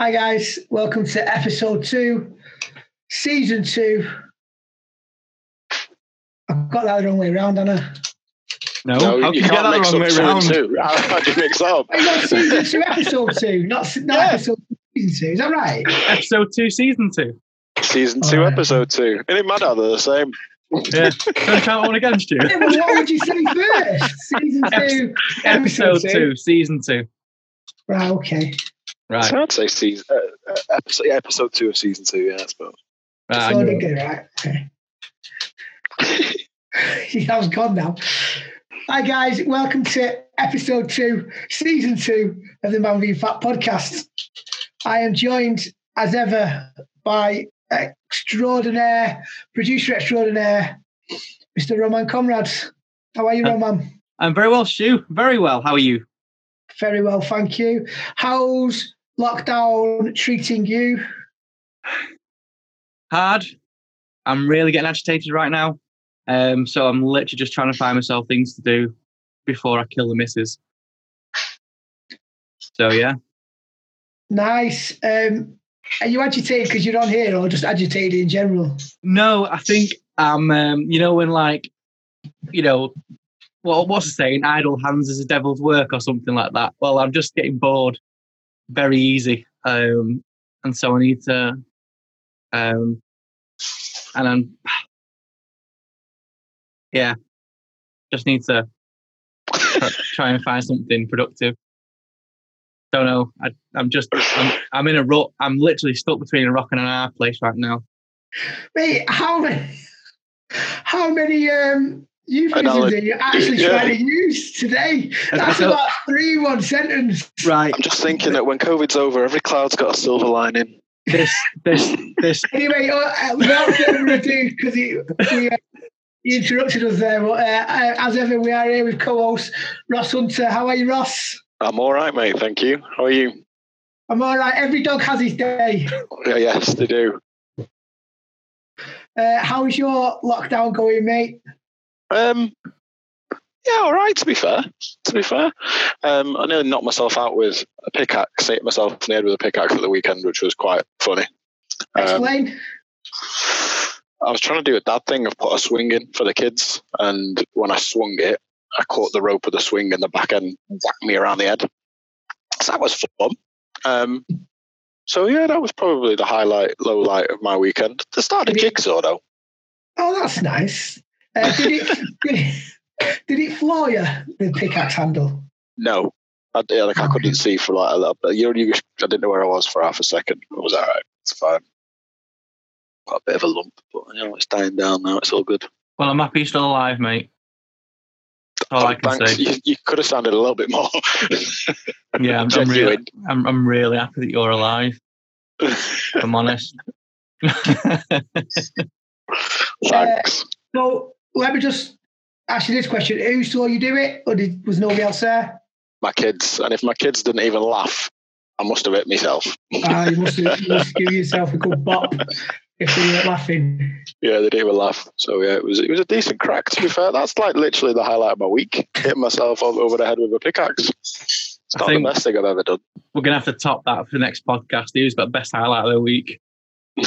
Hi guys, welcome to episode two, season two. I've got that the wrong way around, Anna. No, No, how you can get can't that the mix wrong up way two around? and two. How do you mix up? I got season two, episode two, not not Yeah. episode two, season two. Is that right? Episode two, season two. Season two, Alright. episode two. Isn't it mad how they're the same? Yeah, don't count one against you. Yeah, but what would you say first? Season two, Episode two, season two. Right, okay. Right, So I'd say season, uh, uh, episode, yeah, episode two of season two, yeah, I suppose. right. So I I did knew it. get it right. Okay. that was gone now. Hi guys, welcome to episode two, season two of the Man v Fat podcast. I am joined as ever by extraordinaire producer extraordinaire, Mr. Roman Comrades. How are you, Uh, Roman? I'm very well, Stu. Very well. How are you? Very well, thank you. How's lockdown treating you? Hard. I'm really getting agitated right now. Um, so I'm literally just trying to find myself things to do before I kill the missus. So yeah, Nice. Um, are you agitated because you're on here, or just agitated in general? no, I think I'm. Um, you know when like, you know, well, what's the saying? Idle hands is a devil's work or something like that. Well, I'm just getting bored very easy, um, and so I need to. Um, and I'm. Yeah, just need to try, and find something productive. Don't know. I, I'm just. I'm, I'm in a rut. I'm literally stuck between a rock and an hard place right now. Mate, how many how many um euphemisms Analogy. are you actually Yeah. trying to use today? That's about three one sentence. Right. I'm just thinking that when COVID's over, every cloud's got a silver lining. This. This. This. Anyway, uh, uh, without further ado, because he, we, uh, he interrupted us there, but uh, uh, as ever, we are here with co-host Ross Hunter. How are you, Ross? I'm all right, mate. Thank you. How are you? I'm all right. Every dog has his day. Yeah, yes, they do. Uh, how's your lockdown going, mate? Um, yeah, all right. To be fair, to be fair, um, I nearly knocked myself out with a pickaxe. Hit myself in the head with a pickaxe at the weekend, which was quite funny. Um, Explain. I was trying to do a dad thing of put a swing in for the kids, and when I swung it, I caught the rope of the swing and the back end whacked me around the head. So that was fun. Um, so yeah, that was probably the highlight, low light of my weekend. The start of jigsaw though. Oh, that's nice. Uh, did it did it did it floor you the pickaxe handle? No, I, yeah, like I couldn't see for like a little bit. You, you, I didn't know where I was for half a second. It was all right. It's fine. Got a bit of a lump, but you know it's dying down now. It's all good. Well, I'm happy you're still alive, mate. That's all I can Thanks. say. You, you could have sounded a little bit more Yeah, I'm, I'm really. I'm, I'm really happy that you're alive. If I'm honest. Thanks. So let me just ask you this question: Who saw you do it, or did, was nobody else there? my kids, and if my kids didn't even laugh, I must have hit myself. Ah, you must have, you must give yourself a good bop if they weren't laughing. Yeah, they didn't even laugh. So yeah, it was it was a decent crack. To be fair, that's like literally the highlight of my week. Hitting myself over the head with a pickaxe. It's I not think- the best thing I've ever done. We're going to have to top that for the next podcast. Who's got the best highlight of the week?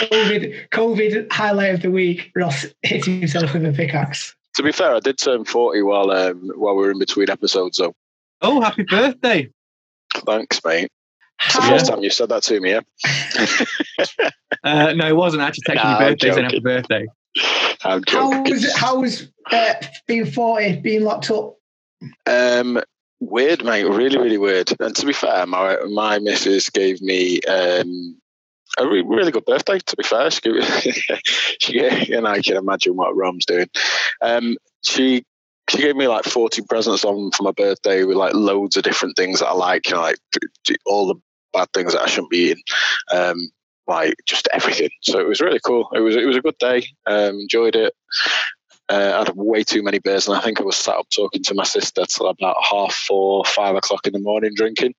COVID, COVID highlight of the week: Ross hitting himself with a pickaxe. to be fair, I did turn forty while um, while we were in between episodes. So Oh, happy birthday. thanks, mate. It's the first time you said that to me. Yeah, Uh, no, it wasn't actually taking Nah, your I'm birthday. saying happy birthday. I'm how was how was uh, being forty, being locked up? Um, weird, mate. Really, really weird. And to be fair, my my missus gave me um, a re- really good birthday. To be fair, she, she gave, and I can imagine what Rom's doing. Um, she she gave me like forty presents on for my birthday with like loads of different things that I like. You know, like all the bad things that I shouldn't be eating. Um, like just everything. So it was really cool. It was it was a good day. Um, enjoyed it. Uh, I had way too many beers, and I think I was sat up talking to my sister till about half four, five o'clock in the morning drinking.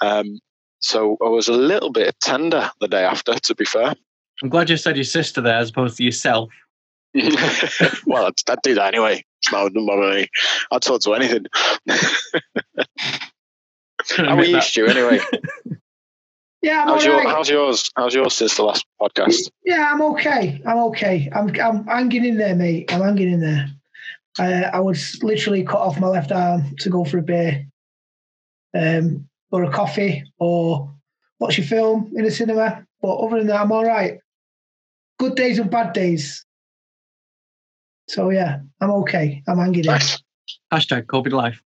Um, so I was a little bit tender the day after, to be fair. I'm glad you said your sister there as opposed to yourself. well, I'd, I'd do that anyway. It's not, doesn't bother me. I'd talk to anything. Couldn't How are you. Stu, anyway? Yeah, I'm How's, your, right. how's yours? How's yours since the last podcast? Yeah, I'm okay. I'm okay. I'm I'm hanging in there, mate. I'm hanging in there. Uh, I was literally cut off my left arm to go for a beer, um, or a coffee, or watch a film in a cinema. But other than that, I'm all right. Good days and bad days. So yeah, I'm okay. I'm hanging in. Hashtag COVID life.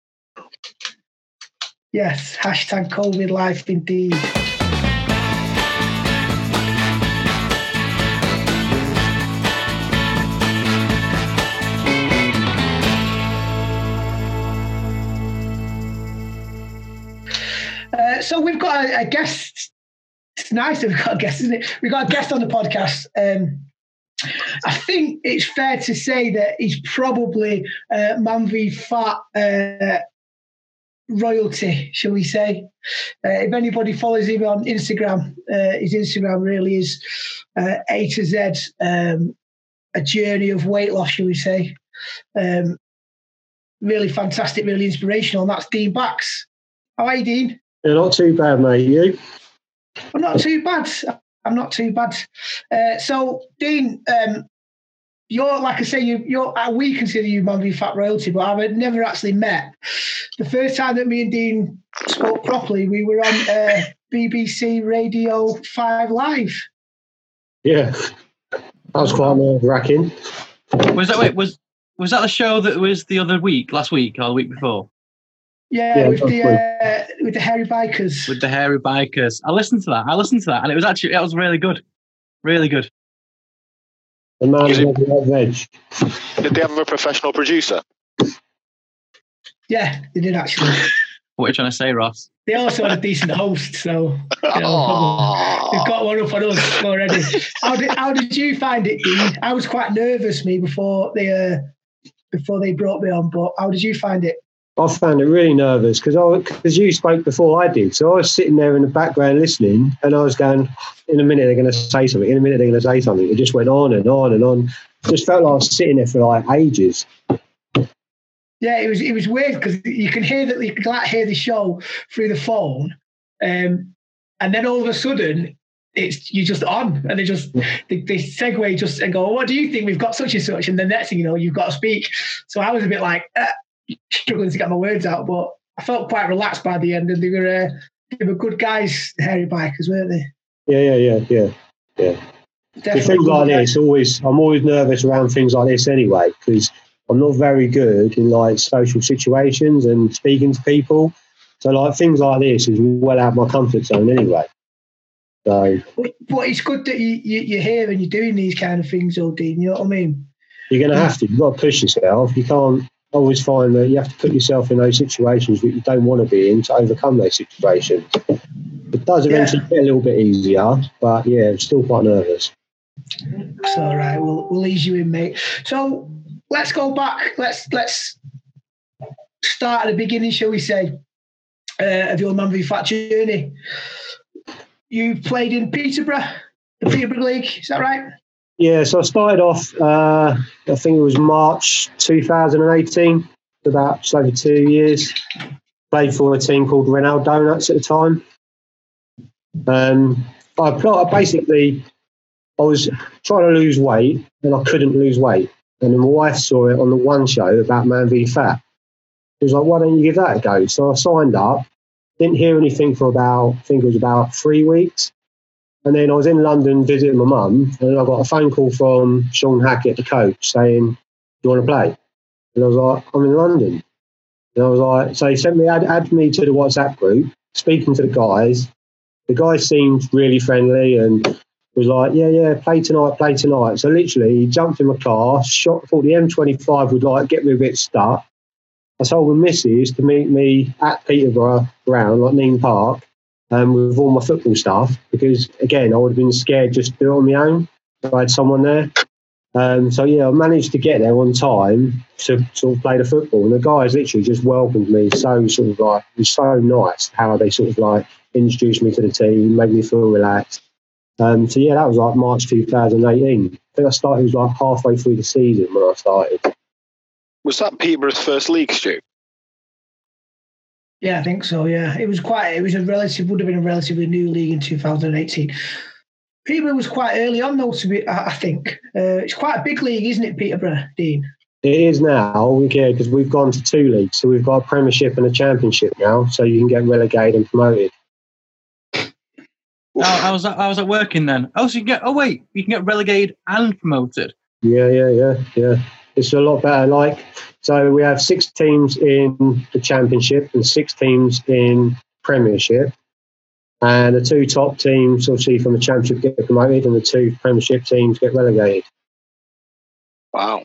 Yes. Hashtag COVID life indeed. So we've got a, a guest. It's nice that we've got a guest, isn't it? We've got a guest on the podcast. Um, I think it's fair to say that he's probably uh, Man v Fat uh, royalty, shall we say. Uh, if anybody follows him on Instagram, uh, his Instagram really is uh, A to Z, um, a journey of weight loss, shall we say. Um, really fantastic, really inspirational, and that's Dean Bax. How are you, Dean? Yeah, not too bad, mate. You? I'm not too bad. I'm not too bad. Uh, so, Dean, um, you're like I say, you, you're uh, we consider you Man v Fat royalty, but I've never actually met. The first time that me and Dean spoke properly, we were on uh, BBC Radio Five Live. Yeah. That was quite nerve wracking. Was that wait, was was that the show that was the other week, last week or the week before? Yeah, Yeah, with the uh, with the hairy bikers. With the hairy bikers. I listened to that. I listened to that and it was actually it was really good. Really good. The man Is with the veg. Did they have a professional producer? Yeah, they did actually. What are you trying to say, Ross? They also had a decent host, so you know, they've got one up on us already. How did how did you find it, Dean? I was quite nervous me before they uh, before they brought me on, but how did you find it? I found it really nervous because I because you spoke before I did, so I was sitting there in the background listening, and I was going, in a minute they're going to say something, in a minute they're going to say something. It just went on and on and on. Just felt like I was sitting there for like ages. Yeah, it was it was weird because you can hear that you can hear the show through the phone, um, and then all of a sudden it's you just on, and they just they, they segue just and go, well, "What do you think? We've got such and such," and the next thing you know, you've got to speak. So I was a bit like uh, struggling to get my words out, but I felt quite relaxed by the end, and they were uh, they were good guys, hairy bikers, weren't they? Yeah, yeah, yeah, yeah. yeah. Definitely things like this, always I'm always nervous around things like this anyway because I'm not very good in like social situations and speaking to people. So like things like this is well out of my comfort zone anyway. So But, but it's good that you, you, you're here and you're doing these kind of things, Odin. You know what I mean? you're going to have to. You've got to push yourself. You can't I always find that you have to put yourself in those situations that you don't want to be in to overcome those situations. It does eventually get a little bit easier, but yeah, I'm still quite nervous. It's all right. We'll we'll ease you in, mate. So let's go back. Let's let's start at the beginning, shall we say, uh, of your Man v Fat journey. You played in Peterborough, the Peterborough League. Is that right? Yeah, so I started off, uh, I think it was March 2018, for about just over two years. Played for a team called Renault Donuts at the time. Um, I basically, I was trying to lose weight and I couldn't lose weight. And then my wife saw it on the one show about Man v Fat. She was like, why don't you give that a go? So I signed up, didn't hear anything for about, I think it was about three weeks. And then I was in London visiting my mum, and I got a phone call from Sean Hackett, the coach, saying, Do you want to play? And I was like, I'm in London. And I was like, So he sent me, add, add me to the WhatsApp group, speaking to the guys. The guys seemed really friendly and was like, Yeah, yeah, play tonight, play tonight. So literally, he jumped in my car, shot, thought the M25 would like get me a bit stuck. I told my missus to meet me at Peterborough Ground, like Nene Park, um, with all my football staff because again I would have been scared just to do it on my own. if I had someone there. Um, so yeah, I managed to get there on time to sort of play the football, and the guys literally just welcomed me so sort of like it was so nice how they sort of like introduced me to the team, made me feel relaxed. Um, so yeah, that was like March 2018. I think I started it was like halfway through the season when I started. Was that Peterborough's first league, Stu? Yeah, I think so. Yeah, it was quite. It was a relative would have been a relatively new league in 2018. Peterborough was quite early on though. To be, I think uh, it's quite a big league, isn't it, Peterborough, Dean? It is now, yeah, because we've gone to two leagues. So we've got a Premiership and a Championship now, so you can get relegated and promoted. I, I was I was at working then. Oh, so you can get. Oh wait, you can get relegated and promoted. Yeah, yeah, yeah, yeah. It's a lot better. Like, so we have six teams in the Championship and six teams in Premiership. And the two top teams, obviously, from the Championship get promoted, and the two Premiership teams get relegated. Wow.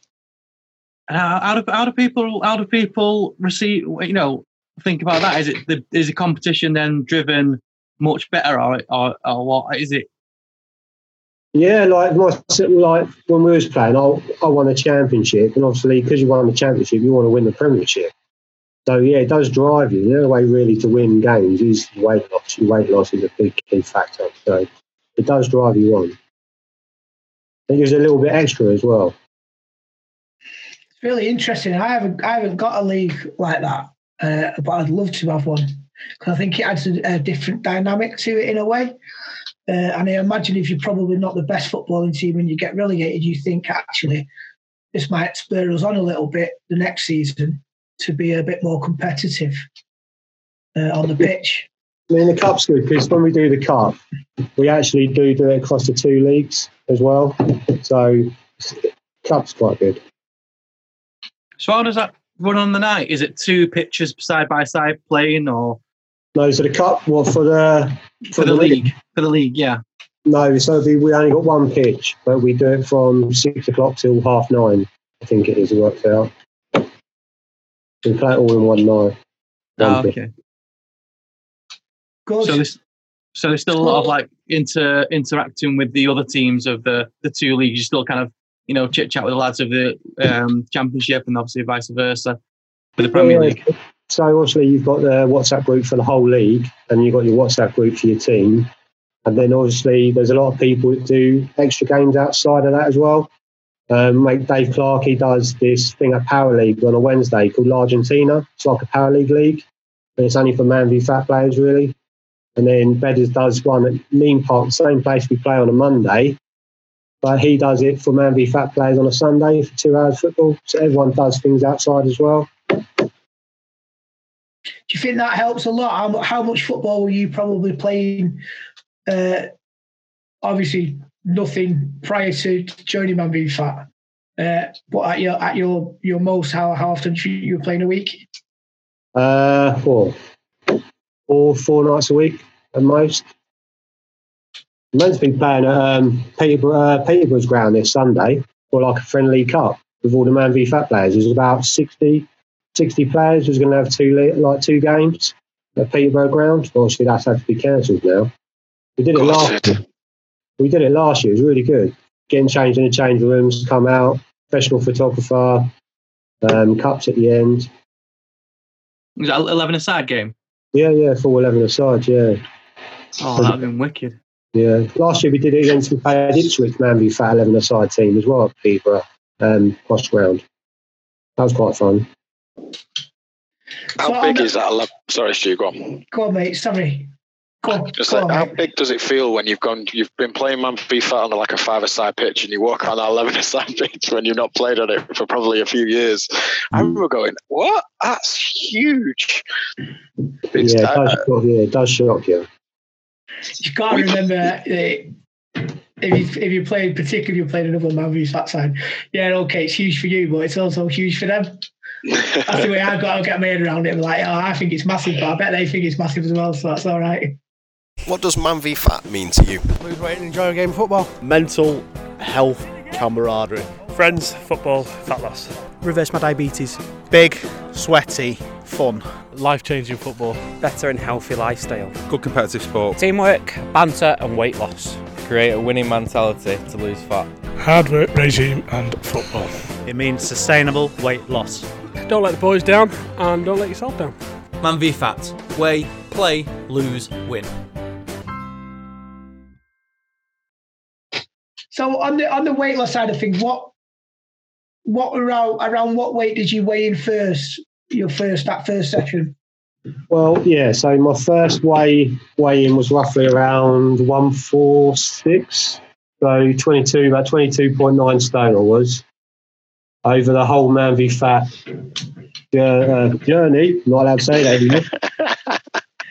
And how, how do how do people how do people receive? You know, think about that. Is it the is the competition then driven much better, or or, or what is it? Yeah, like my, like when we was playing, I, I won a championship, and obviously because you won the championship, you want to win the premiership. So yeah, it does drive you. The only way really to win games is weight loss. Your weight loss is a big key factor. So it does drive you on. It gives a little bit extra as well. It's really interesting. I haven't I haven't got a league like that, uh, but I'd love to have one because I think it adds a, a different dynamic to it in a way. Uh, and I imagine if you're probably not the best footballing team and you get relegated, you think actually this might spur us on a little bit the next season to be a bit more competitive uh, on the pitch. I mean, the cup's good because when we do the cup, we actually do do it across the two leagues as well. So, cup's quite good. So how does that run on the night? Is it two pitches side by side playing, or No, so the cup, well, for the for, the, league? For the league, yeah. No, so the, we only got one pitch, but we do it from six o'clock till half nine. I think it is. It works out. We play it all in one night. Oh, One okay. Good. So there's so there's still a lot of like inter interacting with the other teams of the the two leagues. You still kind of you know chit chat with the lads of the um, championship and obviously vice versa with the Premier Yeah, League. So obviously you've got the WhatsApp group for the whole league, and you've got your WhatsApp group for your team, and then obviously there's a lot of people that do extra games outside of that as well. Um, mate, Dave Clark, he does this thing at Power League on a Wednesday called Argentina. It's like a Power League league, but it's only for man v fat players really. And then Bedders does one at Nene Park, same place we play on a Monday, but he does it for man v fat players on a Sunday for two hours football. So everyone does things outside as well. Do you think that helps a lot? How, how much football were you probably playing? Uh, obviously, nothing prior to joining Man v Fat. Uh, but at your at your your most, how how often you, you were playing a week? Uh, four, four, four nights a week at most. I'm meant to be playing at um, uh, Peterborough's ground this Sunday for like a friendly cup with all the Man v Fat players. There's about 60, 60 players. was going to have two like two games at Peterborough ground. Obviously, that's had to be cancelled now. We did it last. Gutted. We did it last year. It was really good. Getting changed in the change rooms, come out, professional photographer, um, cups at the end. Was that eleven aside game? Yeah, yeah, full eleven aside. Yeah. Oh, that'd been wicked. Yeah, last year we did it against we played Ipswich Man v Fat 11 aside team as well at Peterborough, um, cross ground. That was quite fun. How So big on is that? ele- Sorry, Stu, go on. Go on, mate. Sorry. Go on. Just go like, on, how mate. big does it feel when you've gone, you've been playing Man v Fat on like a five-a-side pitch, and you walk on that eleven-a-side pitch when you've not played on it for probably a few years? I remember going, "What? That's huge!" It's, yeah, it uh, does, shock- yeah, it does shock you. You can't We- remember uh, if you if you played, particularly if you played another Man v Fat side. Yeah, okay, it's huge for you, but it's also huge for them. That's the way I've got to get my head around it. I'm like, oh, I think it's massive, but I bet they think it's massive as well, so that's all right. What does Man v Fat mean to you? Lose weight and enjoy a game of football. mental health camaraderie. Friends, football, fat loss. Reverse my diabetes. Big, sweaty, fun. Life changing football. better and healthy lifestyle. Good competitive sport. Teamwork, banter, and weight loss. Create a winning mentality to lose fat. Hard work regime and football. It means sustainable weight loss. Don't let the boys down and don't let yourself down. Man v Fat. Weigh, play, lose, win. So on the on the weight loss side of things, what what around around what weight did you weigh in first? Your first that first session. Well, yeah. So my first weigh weigh in was roughly around one four six. So twenty two, about twenty two point nine stone I was. Over the whole Man v Fat uh, journey, not allowed to say that anymore.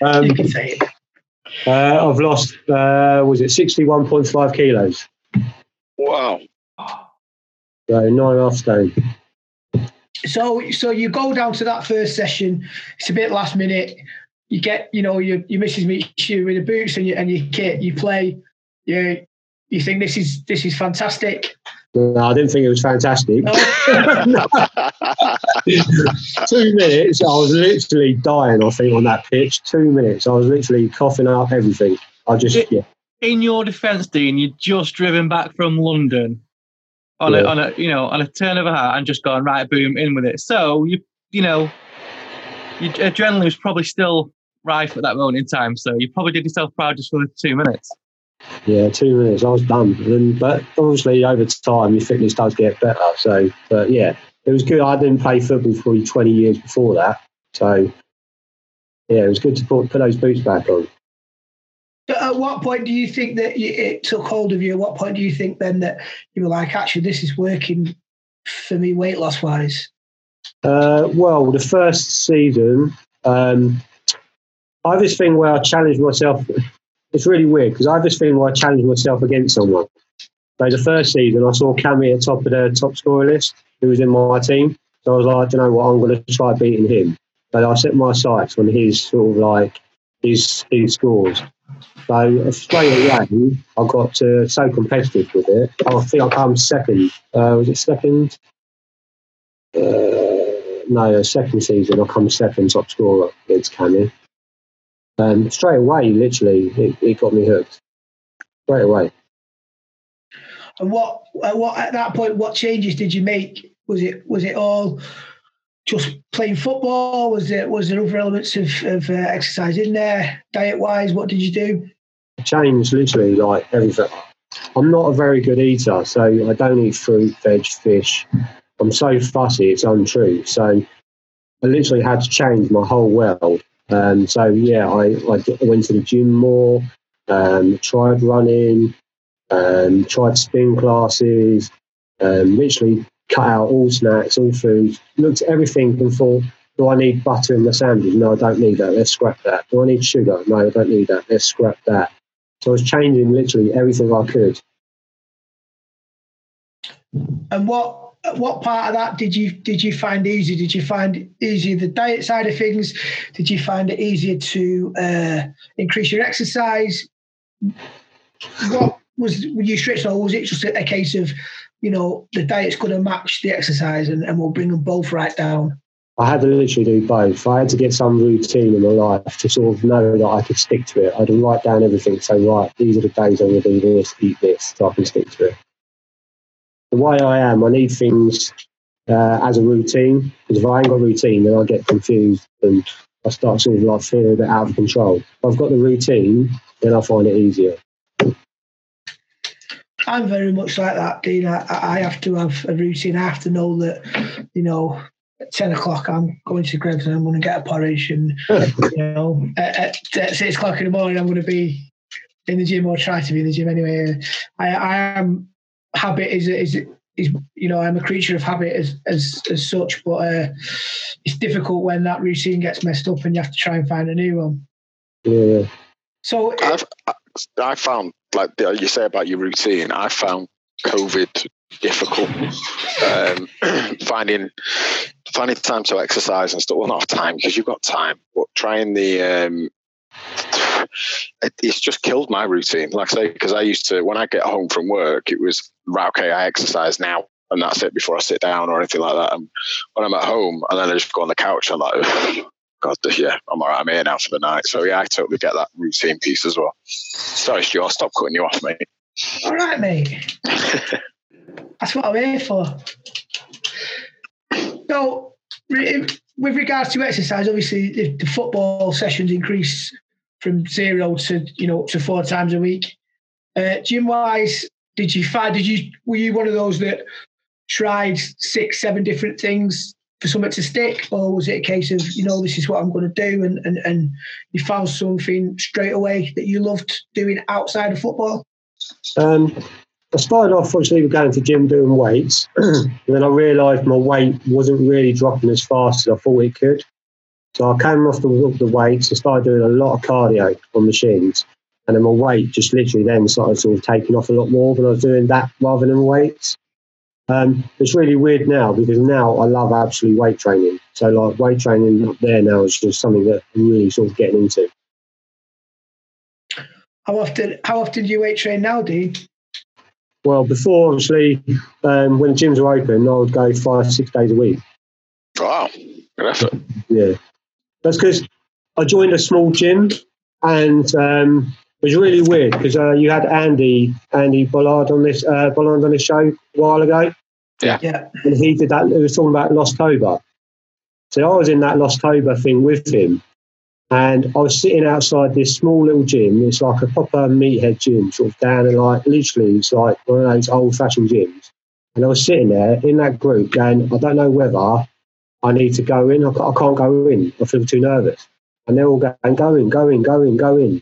Um, you can say it. uh, I've lost. Uh, was it sixty one point five kilos? Wow. So nine and a half stone. So, so you go down to that first session. It's a bit last minute. You get, you know, your your missus meets you with the boots and your and your kit. You play. You you think this is this is fantastic. No, I didn't think it was fantastic. Oh. Two minutes, I was literally dying. I think on that pitch. Two minutes, I was literally coughing up everything. I just It- yeah. In your defence, Dean, you're just driven back from London on a on a you know on a turn of a hat and just gone right, boom, in with it. So you you know, your adrenaline was probably still rife at that moment in time. So you probably did yourself proud just for the two minutes. Yeah, two minutes. I was done. And, but obviously, over time, your fitness does get better. So, but yeah, it was good. I didn't play football for 20 years before that. So, yeah, it was good to put, put those boots back on. At what point do you think that it took hold of you? At what point do you think then that you were like, actually, this is working for me weight loss wise? Uh, well, the first season, um, I have this thing where I challenge myself. It's really weird because I have this thing where I challenge myself against someone. So the first season, I saw Cammy at the top of the top scorer list, who was in my team. So I was like, I "Do you know what? I'm going to try beating him. But I set my sights on his sort of like his his scores. So straight away, I got so competitive with it. I think I come second. Uh, was it second? Uh, no, second season I come second top scorer against Cammy. Um, straight away, literally, it, it got me hooked. Straight away. And what, at what at that point, what changes did you make? Was it was it all just playing football? Was it was there other elements of, of uh, exercise in there? Diet wise, what did you do? Changed literally like everything. I'm not a very good eater, so I don't eat fruit, veg, fish. I'm so fussy, it's untrue. So I literally had to change my whole world. Um, so yeah, I, I went to the gym more, um, tried running, um, tried spin classes, um, literally cut out all snacks, all food, looked at everything and thought, do I need butter in the sandwich? No, I don't need that. Let's scrap that. Do I need sugar? No, I don't need that. Let's scrap that. So I was changing literally everything I could. And what what part of that did you did you find easy? Did you find easy the diet side of things? Did you find it easier to uh, increase your exercise? What was were you strict or was it just a, case of you know the diet's going to match the exercise and, and we'll bring them both right down? I had to literally do both. I had to get some routine in my life to sort of know that I could stick to it. I had to write down everything, say, right, these are the days I'm going to do this, eat this, so I can stick to it. The way I am, I need things uh, as a routine, because if I ain't got routine, then I get confused and I start sort of like feeling a bit out of control. If I've got the routine, then I find it easier. I'm very much like that, Dean. I, I have to have a routine. I have to know that, you know, at 10 o'clock I'm going to Greggs and I'm going to get a porridge. And, you know, at, at, at 6 o'clock in the morning I'm going to be in the gym or try to be in the gym anyway. I, I am, habit is, is, is, you know, I'm a creature of habit as, as, as such, but uh, it's difficult when that routine gets messed up and you have to try and find a new one. Yeah. So I've, I found, like you say about your routine, I found COVID difficult. Um, finding finding time to exercise and stuff. Well, not time because you've got time, but trying the um, it, it's just killed my routine. Like I say, because I used to when I get home from work, it was right. Okay, I exercise now, and that's it before I sit down or anything like that. And when I'm at home, and then I just go on the couch, I'm like. God, yeah, I'm all right. I'm here now for the night. So, yeah, I totally get that routine piece as well. Sorry, Stuart, stop cutting you off, mate. All right, mate. That's what I'm here for. So, with regards to exercise, obviously the football sessions increase from zero to you know up to four times a week. Uh, gym wise, did you find? Did you were you one of those that tried six, seven different things for something to stick, or was it a case of you know this is what I'm going to do, and and and you found something straight away that you loved doing outside of football? Um, I started off obviously with going to gym doing weights, and then I realised my weight wasn't really dropping as fast as I thought it could. So I came off the, the weights and started doing a lot of cardio on machines, and then my weight just literally then started sort of taking off a lot more when I was doing that rather than weights. Um, it's really weird now because now I love absolute weight training. So like weight training up there now is just something that I'm really sort of getting into. How often? How often do you weight train now, Dean? Well, before obviously, um, when the gyms were open, I would go five, six days a week. Wow, good effort. Yeah, that's because I joined a small gym, and um, it was really weird because uh, you had Andy, Andy Bollard on this, uh, Bollard on this show a while ago. Yeah, yeah, and he did that. He was talking about Lost Tober. So I was in that Lost Tober thing with him, and I was sitting outside this small little gym. It's like a proper meathead gym, sort of down and like literally, it's like one of those old fashioned gyms. And I was sitting there in that group going, I don't know whether I need to go in. I I can't go in. I feel too nervous. And they're all going, go in, go in, go in, go in.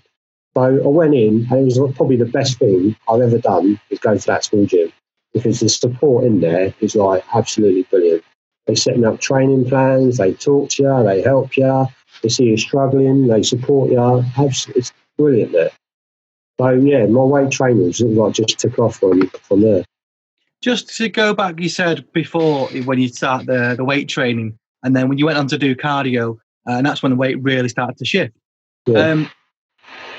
So I went in, and it was probably the best thing I've ever done is go to that small gym because the support in there is like absolutely brilliant. They're setting up training plans, they talk to you, they help you, they see you struggling, they support you. It's brilliant there. So yeah, my weight training was like just took off from from there. Just to go back, you said before when you start the, the weight training, and then when you went on to do cardio, uh, and that's when the weight really started to shift. Yeah. Um,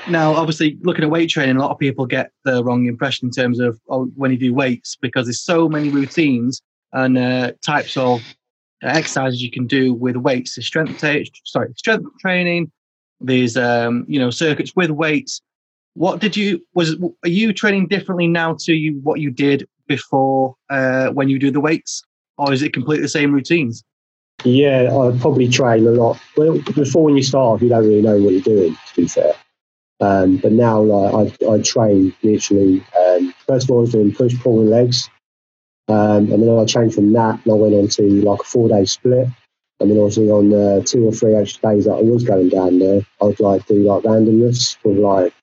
now, obviously, looking at weight training, a lot of people get the wrong impression in terms of oh, when you do weights because there's so many routines and uh, types of exercises you can do with weights. There's strength, ta- sorry, strength training. There's um, you know circuits with weights. What did you was are you training differently now to you what you did before uh, when you do the weights, or is it completely the same routines? Yeah, I probably train a lot. Well, before when you start off, you don't really know what you're doing. To be fair, um, but now like I, I train literally. Um, first of all, I was doing push, pull, and legs, um, and then I changed from that, and I went on to like a four day split. And then obviously on uh, two or three extra days that I was going down there, I would like do like randomness with like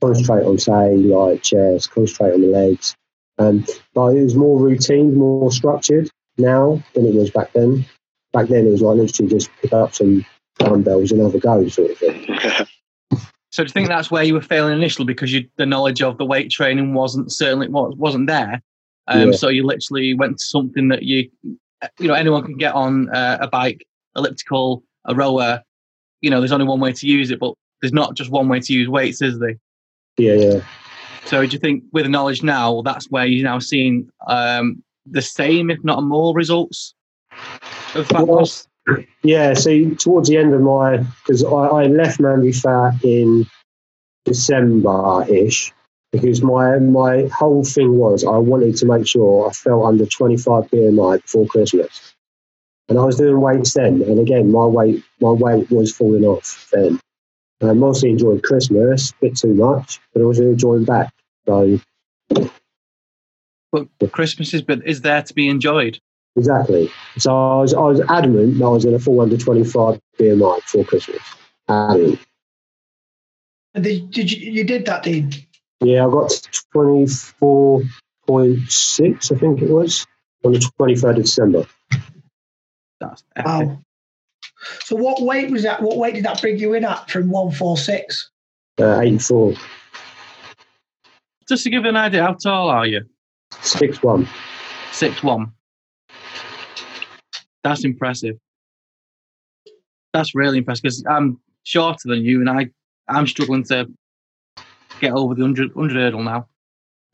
concentrate on say like chairs, concentrate on the legs. Um, but it was more routine, more structured now than it was back then. Back then it was like literally just pick up some dumbbells and have a go sort of thing. So do you think that's where you were failing initially because you, the knowledge of the weight training wasn't certainly wasn't there? Um, Yeah. So you literally went to something that you, you know, anyone can get on uh, a bike, elliptical, a rower. You know, there's only one way to use it, but there's not just one way to use weights, is there? Yeah, yeah. So do you think with the knowledge now, that's where you're now seeing um, the same, if not more, results of fat Well, loss? Yeah, So towards the end of my, because I, I left Man v Fat in December ish, because my my whole thing was I wanted to make sure I felt under 25 BMI before Christmas. And I was doing weights then, and again, my weight my weight was falling off then. I mostly enjoyed Christmas, a bit too much, but I was enjoying back. So But Christmas is, but is there to be enjoyed. exactly. So I was I was adamant that I was in a fall under 25 BMI before Christmas. Adamant. And did, did you, you did that, Dean? Yeah, I got twenty four point six, I think it was, on the twenty third of December. That's Wow. So what weight was that? What weight did that bring you in at from one four six? Uh, eighty four, Just to give you an idea, how tall are you? six one. Six one. That's impressive. That's really impressive because I'm shorter than you, and I I'm struggling to get over the 100, 100 hurdle now.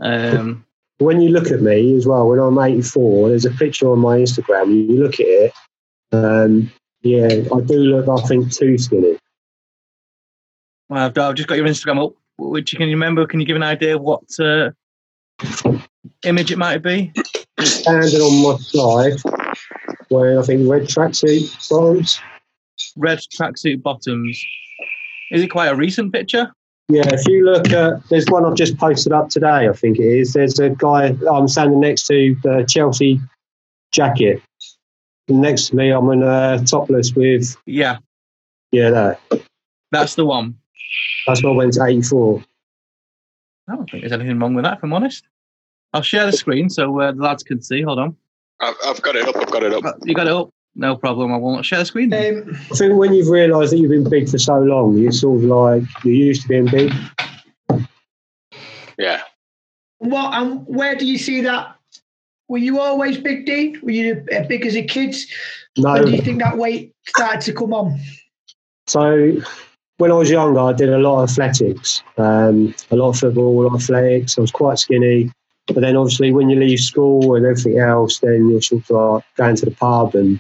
Um, When you look at me as well, when I'm eighty four, there's a picture on my Instagram. You look at it, um, yeah, I do look, I think, too skinny. well, I've, I've just got your Instagram up. Which you can you remember? Can you give an idea of what uh, image it might be? Standing on my side, wearing I think red tracksuit bottoms. Red tracksuit bottoms. Is it quite a recent picture? Yeah, if you look at, there's one I've just posted up today, I think it is. There's a guy I'm standing next to the Chelsea jacket. Next to me, I'm in uh, topless with Yeah, yeah, that. that's the one. That's what went to 84. I don't think there's anything wrong with that, if I'm honest. I'll share the screen so uh, the lads can see. Hold on. I've, I've got it up. I've got it up. You got it up? No problem. I won't share the screen. Um, I think when you've realised that you've been big for so long, you're sort of like you're used to being big. Yeah. what and where do you see that? Were you always big, Dean? Were you big as a kid? No, When do you think that weight started to come on? So when I was younger, I did a lot of athletics, um, a lot of football, a lot of athletics. I was quite skinny. But then obviously when you leave school and everything else, then you're sort of like going to the pub and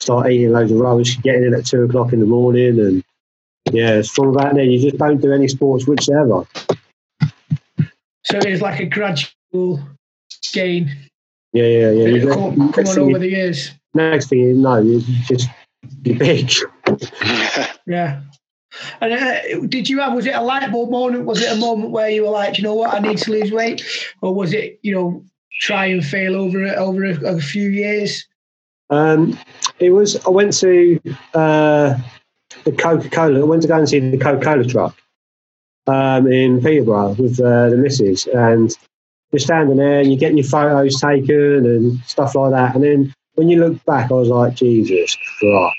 start eating loads of rubbish, getting in at two o'clock in the morning. And yeah, from about then, you just don't do any sports whatsoever. So it was like a gradual gain. Yeah, yeah, yeah. You Come, get- come next, on over the years. next thing you know, you just you're big. Yeah. And uh, did you have, was it a light bulb moment? Was it a moment where you were like, you know what, I need to lose weight? Or was it, you know, try and fail over it over a, a few years? Um, it was. I went to uh, the Coca Cola. I went to go and see the Coca Cola truck um, in Peterborough with uh, the missus, and you're standing there and you're getting your photos taken and stuff like that. And then when you look back, I was like, Jesus Christ,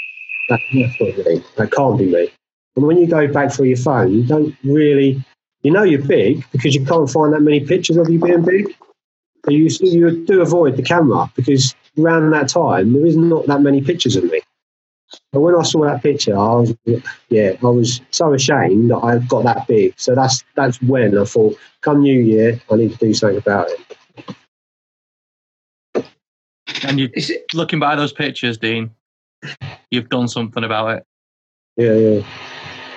that, that's not me. That can't be me. And when you go back through your phone, you don't really, you know, you're big because you can't find that many pictures of you being big. But you you do avoid the camera because around that time there is not that many pictures of me. But when I saw that picture, I was yeah, I was so ashamed that I got that big. So that's that's when I thought, come New Year, I need to do something about it. And you Is it, looking by those pictures, Dean, you've done something about it. Yeah, yeah.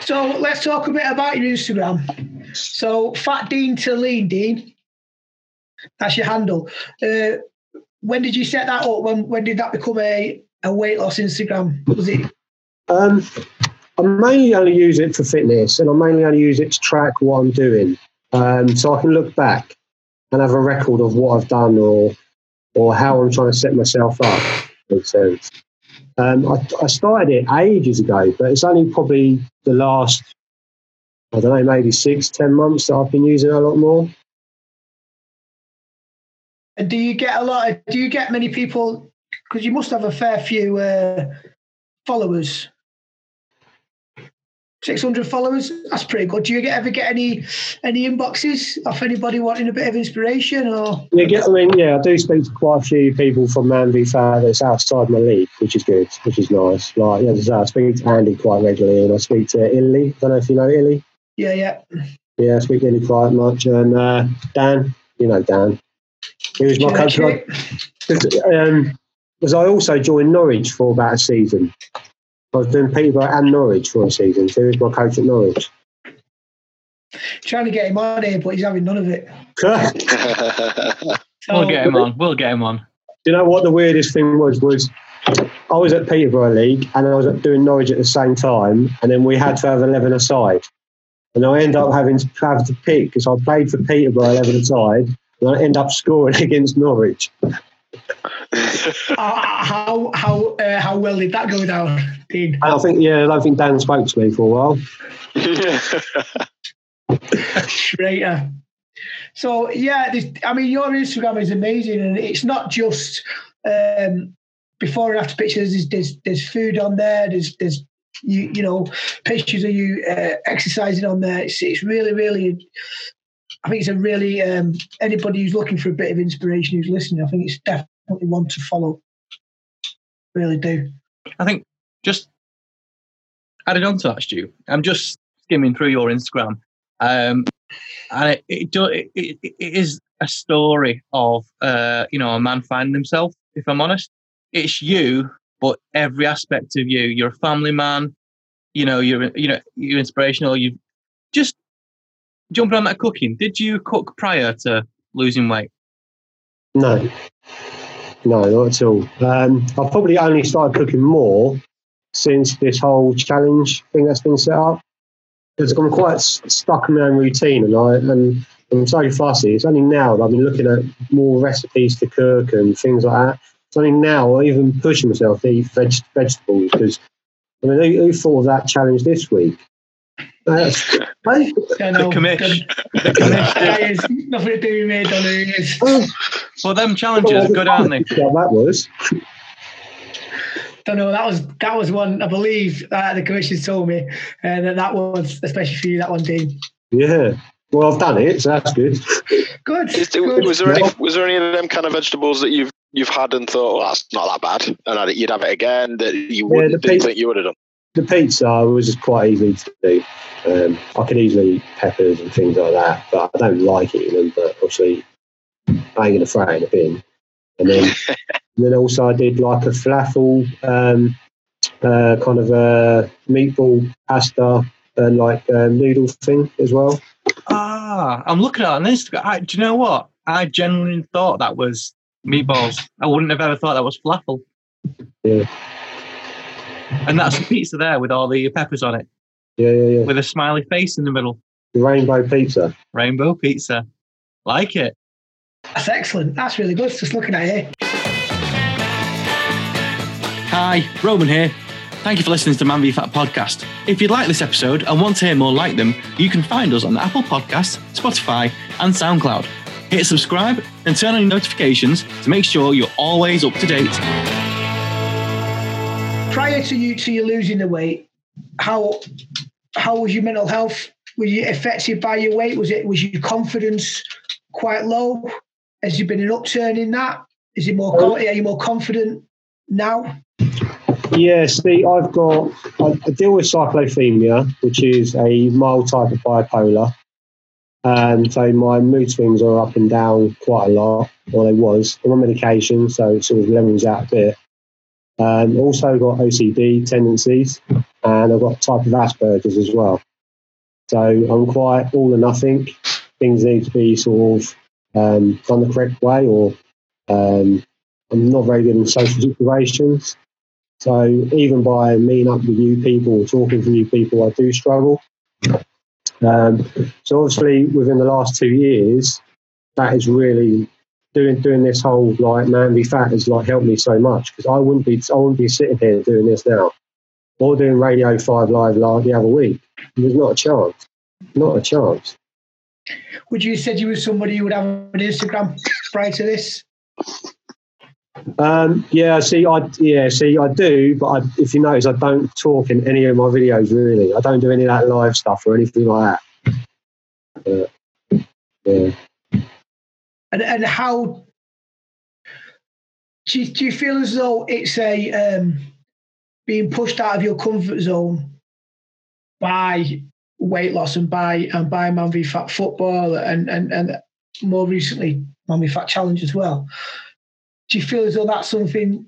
so let's talk a bit about your Instagram. So Fat Dean to Lean Dean, that's your handle. Uh, when did you set that up? When when did that become a, a weight loss Instagram? Was it Um, I mainly only use it for fitness, and I mainly only use it to track what I'm doing, um, so I can look back and have a record of what I've done or or how I'm trying to set myself up. Makes sense. Um, I, I started it ages ago, but it's only probably the last I don't know, maybe six, ten months that I've been using it a lot more. And do you get a lot of, do you get many people, because you must have a fair few uh, followers. 600 followers, that's pretty good. Do you get, ever get any any inboxes off anybody wanting a bit of inspiration or? Yeah, get, I mean, yeah, I do speak to quite a few people from Man v Fat that's outside my league, which is good, which is nice. Like, yeah, as I speak to Andy quite regularly, and I speak to Illy. I don't know if you know Illy. Yeah, yeah. Yeah, I speak to Illy quite much, and uh, Dan, you know Dan. He was my coach. Um, because I also joined Norwich for about a season. I was doing Peterborough and Norwich for a season. So he was my coach at Norwich. Trying to get him on here, but he's having none of it. We'll get him on. We'll get him on. Do you know what the weirdest thing was? Was I was at Peterborough League and I was doing Norwich at the same time, and then we had to have eleven aside, and I end up having to have to pick because I played for Peterborough eleven aside, and I end up scoring against Norwich. Uh, how how uh, how well did that go down, Dean? I think yeah, I don't think Dan spoke to me for a while. Traitor. So yeah, this, I mean, your Instagram is amazing, and it's not just um, before and after pictures. There's, there's there's food on there. There's there's you you know pictures of you uh, exercising on there. It's it's really really. I think it's a really um, anybody who's looking for a bit of inspiration who's listening. I think it's definitely want to follow. Really do. I think just added on to that, Stu. I'm just skimming through your Instagram, um, and it it, do, it it it is a story of uh, you know a man finding himself. If I'm honest, it's you, but every aspect of you. You're a family man. You know, you're you know you're inspirational. You just jumping on that cooking. Did you cook prior to losing weight? No, no, not at all. Um, I've probably only started cooking more since this whole challenge thing that's been set up. Because I'm quite stuck in my own routine, and I and I'm so fussy. It's only now that I've been looking at more recipes to cook and things like that. It's only now I'm even pushing myself to eat veg- vegetables because I mean, who, who thought of that challenge this week? That's, I, I know. The commish. That is nothing to do with me, Donny. It's, Well, them challenges good, aren't they? What that was. don't know. That was that was one. I believe uh, the commission told me uh, that that was especially for you. That one, Dean. Yeah. Well, I've done it, so that's good. Good. Is good. was there any was there any of them kind of vegetables that you've you've had and thought, well, that's not that bad, and you'd have it again that you Yeah, wouldn't the didn't pizza- think you would have done? The pizza was just quite easy to do. Um, I could easily eat peppers and things like that, but I don't like eating them. But obviously, I ain't going to throw it in a bin. And then, and then also I did like a falafel um, uh, kind of a meatball pasta and like a noodle thing as well. Ah, I'm looking at it on Instagram. I, do you know what? I genuinely thought that was meatballs. I wouldn't have ever thought that was falafel. Yeah, And that's the pizza there with all the peppers on it, yeah, yeah, yeah. with a smiley face in the middle. The rainbow pizza. Rainbow pizza. Like it. That's excellent. That's really good. Just looking at it. Hi, Roman here. Thank you for listening to the Man v Fat podcast. If you'd like this episode and want to hear more like them, you can find us on Apple Podcasts, Spotify, and SoundCloud. Hit subscribe and turn on your notifications to make sure you're always up to date. Prior to you to you losing the weight, how how was your mental health? Were you affected by your weight? Was it was your confidence quite low? Has there been an upturn in that? Is it more? Oh. Are you more confident now? Yeah, see, I've got, I, deal with cyclothymia, which is a mild type of bipolar. And so my mood swings are up and down quite a lot, or they was. I'm on medication, so it sort of levels out a bit. Um, also got OCD tendencies, and I've got type of Asperger's as well. So I'm quite all or nothing. Things need to be sort of um, done the correct way, or um, I'm not very good in social situations. So even by meeting up with new people or talking to new people, I do struggle. Um, so obviously, within the last two years, that is really doing doing this whole like Man v Fat has like helped me so much because I wouldn't be I wouldn't be sitting here doing this now or doing Radio Five Live like the other week. There's not a chance, not a chance. Would you said you were somebody who would have an Instagram prior to this? Um, yeah, see, I yeah, see, I do, but I, if you notice, I don't talk in any of my videos. Really, I don't do any of that live stuff or anything like that. Uh, yeah, And and how do you, do you feel as though it's a um, being pushed out of your comfort zone by weight loss and by and by Man v Fat football and and and more recently Man v Fat challenge as well. Do you feel as though that's something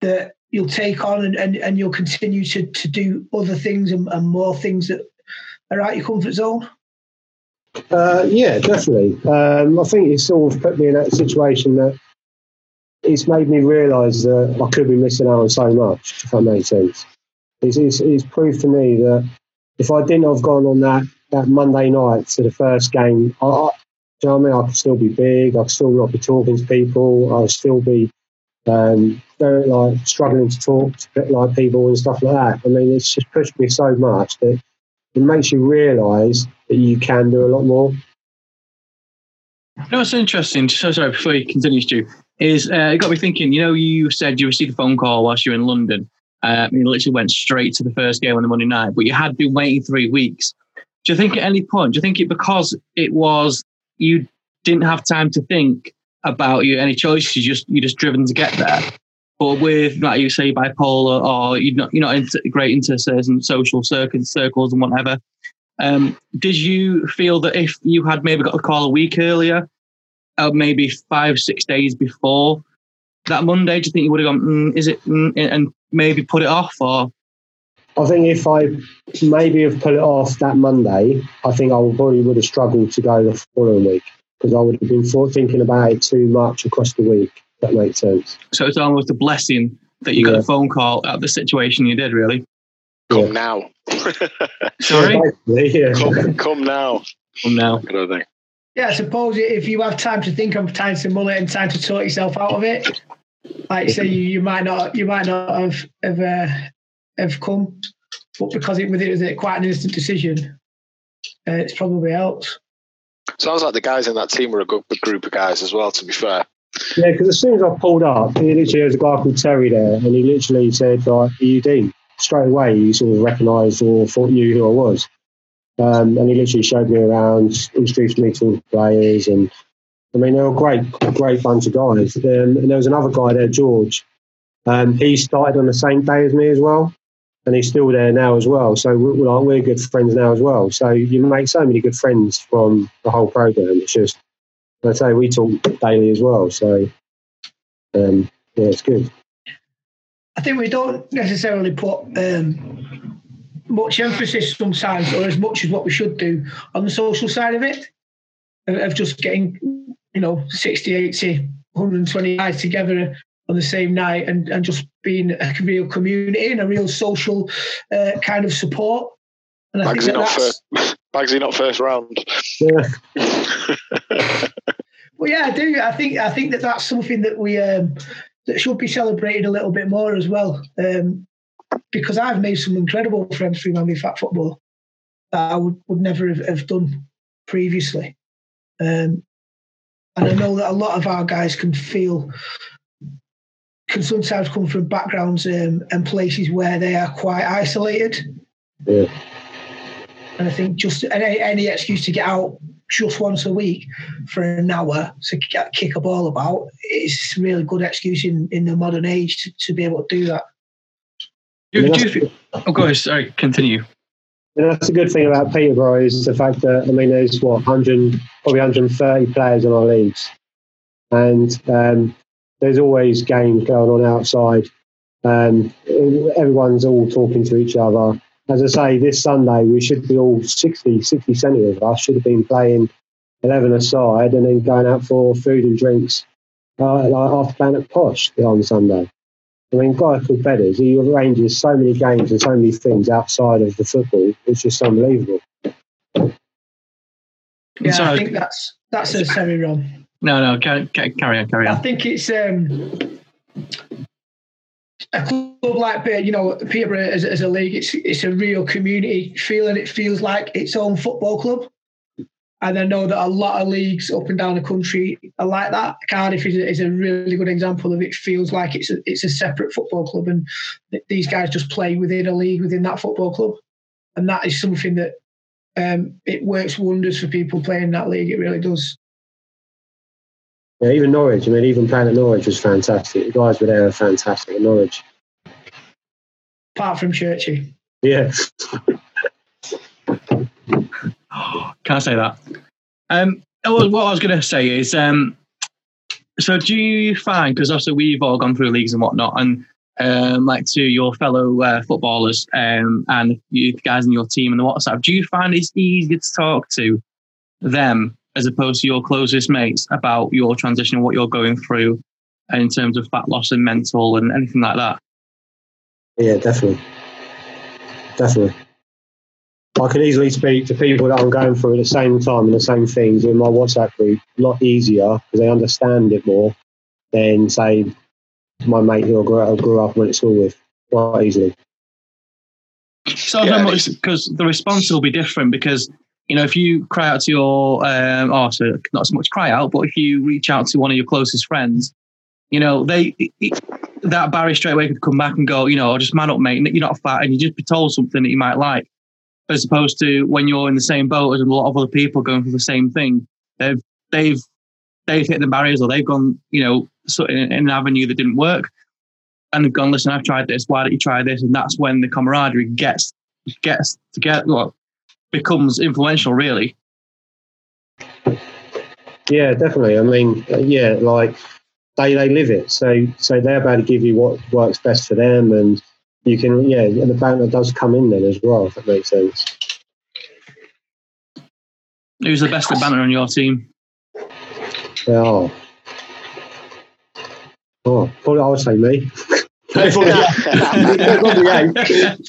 that you'll take on and, and, and you'll continue to, to do other things and, and more things that are out of your comfort zone? Uh, yeah, definitely. Um, I think it's sort of put me in that situation that it's made me realise that I could be missing out on so much. If that makes sense, it's, it's, it's proved to me that if I didn't have gone on that that Monday night to the first game, I, do you know what I mean? I could still be big. I could still not be talking to people. I would still be um, very like struggling to talk to like people and stuff like that. I mean, it's just pushed me so much that it makes you realise that you can do a lot more. You know what's interesting? So sorry, before you continue, Stu, is uh, it got me thinking. You know, you said you received a phone call whilst you were in London. Uh, you literally went straight to the first game on the Monday night, but you had been waiting three weeks. Do you think at any point? Do you think it because it was you didn't have time to think about you any choices? You just you just driven to get there. But with like you say bipolar or you're not you're not integrate into certain social circles circles and whatever. Um, did you feel that if you had maybe got a call a week earlier, or maybe five, six days before that Monday, do you think you would have gone, mm, is it, mm, and maybe put it off? Or I think if I maybe have put it off that Monday, I think I probably would have struggled to go the following week because I would have been thinking about it too much across the week. If that makes sense. so it's almost a blessing that you got a phone call at the situation you did, really. Come now. Sorry? Yeah. come, come now. Come now. Good old thing. yeah, I suppose if you have time to think of time to mull it and time to sort yourself out of it, like say you, you might not you might not have have uh, have come, but because it with it was a- quite an instant decision, uh, it's probably helped. Sounds like the guys in that team were a good group of guys as well. To be fair, Yeah, because as soon as I pulled up, he literally there was a guy called Terry there, and he literally said, like, are you Dean? Straight away, he sort of recognised or thought knew who I was. Um, and he literally showed me around, introduced me to players, and I mean, they were a great, great bunch of guys. Um, and there was another guy there, George. Um, he started on the same day as me as well, and he's still there now as well. So we're, we're good friends now as well. So you make so many good friends from the whole program. It's just, I say, we talk daily as well. So um, yeah, it's good. I think we don't necessarily put um, much emphasis sometimes, or as much as what we should do, on the social side of it, of, of just getting, you know, 60, 80, 120 guys together on the same night and, and just being a real community and a real social uh, kind of support. And I Bagsy think that not that's, first. Bagsy not first round. Well, yeah, I do. I think I think that that's something that we um, that should be celebrated a little bit more as well. Um, because I've made some incredible friends through my fat football that I would, would never have, have done previously. Um, and I know that a lot of our guys can feel can sometimes come from backgrounds um, and places where they are quite isolated. Yeah. And I think just any, any excuse to get out just once a week for an hour to get, kick a ball about is a really good excuse in, in the modern age to, to be able to do that. Do, Yeah, do you oh, go ahead. Sorry, continue. And that's the good thing about Peterborough is the fact that I mean there's what 100 probably 130 players in our leagues, and um, there's always games going on outside. Um, everyone's all talking to each other. As I say, this Sunday we should be all 60, 60, 70 of us should have been playing 11 aside and then going out for food and drinks uh, like after playing at Posh on Sunday. I mean, Guy called Bedders, he arranges so many games and so many things outside of the football. It's just unbelievable. Yeah, So- I think that's that's a semi wrong. No, no, carry, carry carry on, I think it's um, a club like Pe- you know Peterborough as, as a league. It's it's a real community feeling. It feels like its own football club. And I know that a lot of leagues up and down the country are like that. Cardiff is a, is a really good example of it. Feels like it's a, it's a separate football club, and th- these guys just play within a league within that football club, and that is something that um, it works wonders for people playing that league. It really does. Yeah, even Norwich. I mean, even playing at Norwich was fantastic. The guys were there were fantastic at Norwich. Apart from Churchy. Yeah. Can I say that? Um, oh, what I was going to say is, um, so do you find because also we've all gone through leagues and whatnot, and um, like to your fellow uh, footballers um, and you the guys in your team and the WhatsApp, do you find it's easier to talk to them as opposed to your closest mates about your transition and what you're going through in terms of fat loss and mental and anything like that? Yeah, definitely. Definitely. I can easily speak to people that I'm going through at the same time and the same things in my WhatsApp group a lot easier because they understand it more than, say, my mate who I grew up, grew up and went to school with quite easily. So Yeah, much because the response will be different because you know if you cry out to your um oh so not so much cry out but if you reach out to one of your closest friends you know they that Barry straight away could come back and go you know just man up mate. You're not fat and you just be told something that you might like. As opposed to when you're in the same boat as a lot of other people going for the same thing they've they've they've hit the barriers or they've gone you know in an avenue that didn't work and have gone listen I've tried this. Why don't you try this? And that's when the camaraderie gets gets together well, becomes influential really Yeah, definitely. I mean, yeah, like they, they live it. So so they're about to give you what works best for them, and you can yeah, and the banter does come in then as well. If that makes sense. who's the best at banter on your team Oh, oh, probably I would say me. probably, probably eight.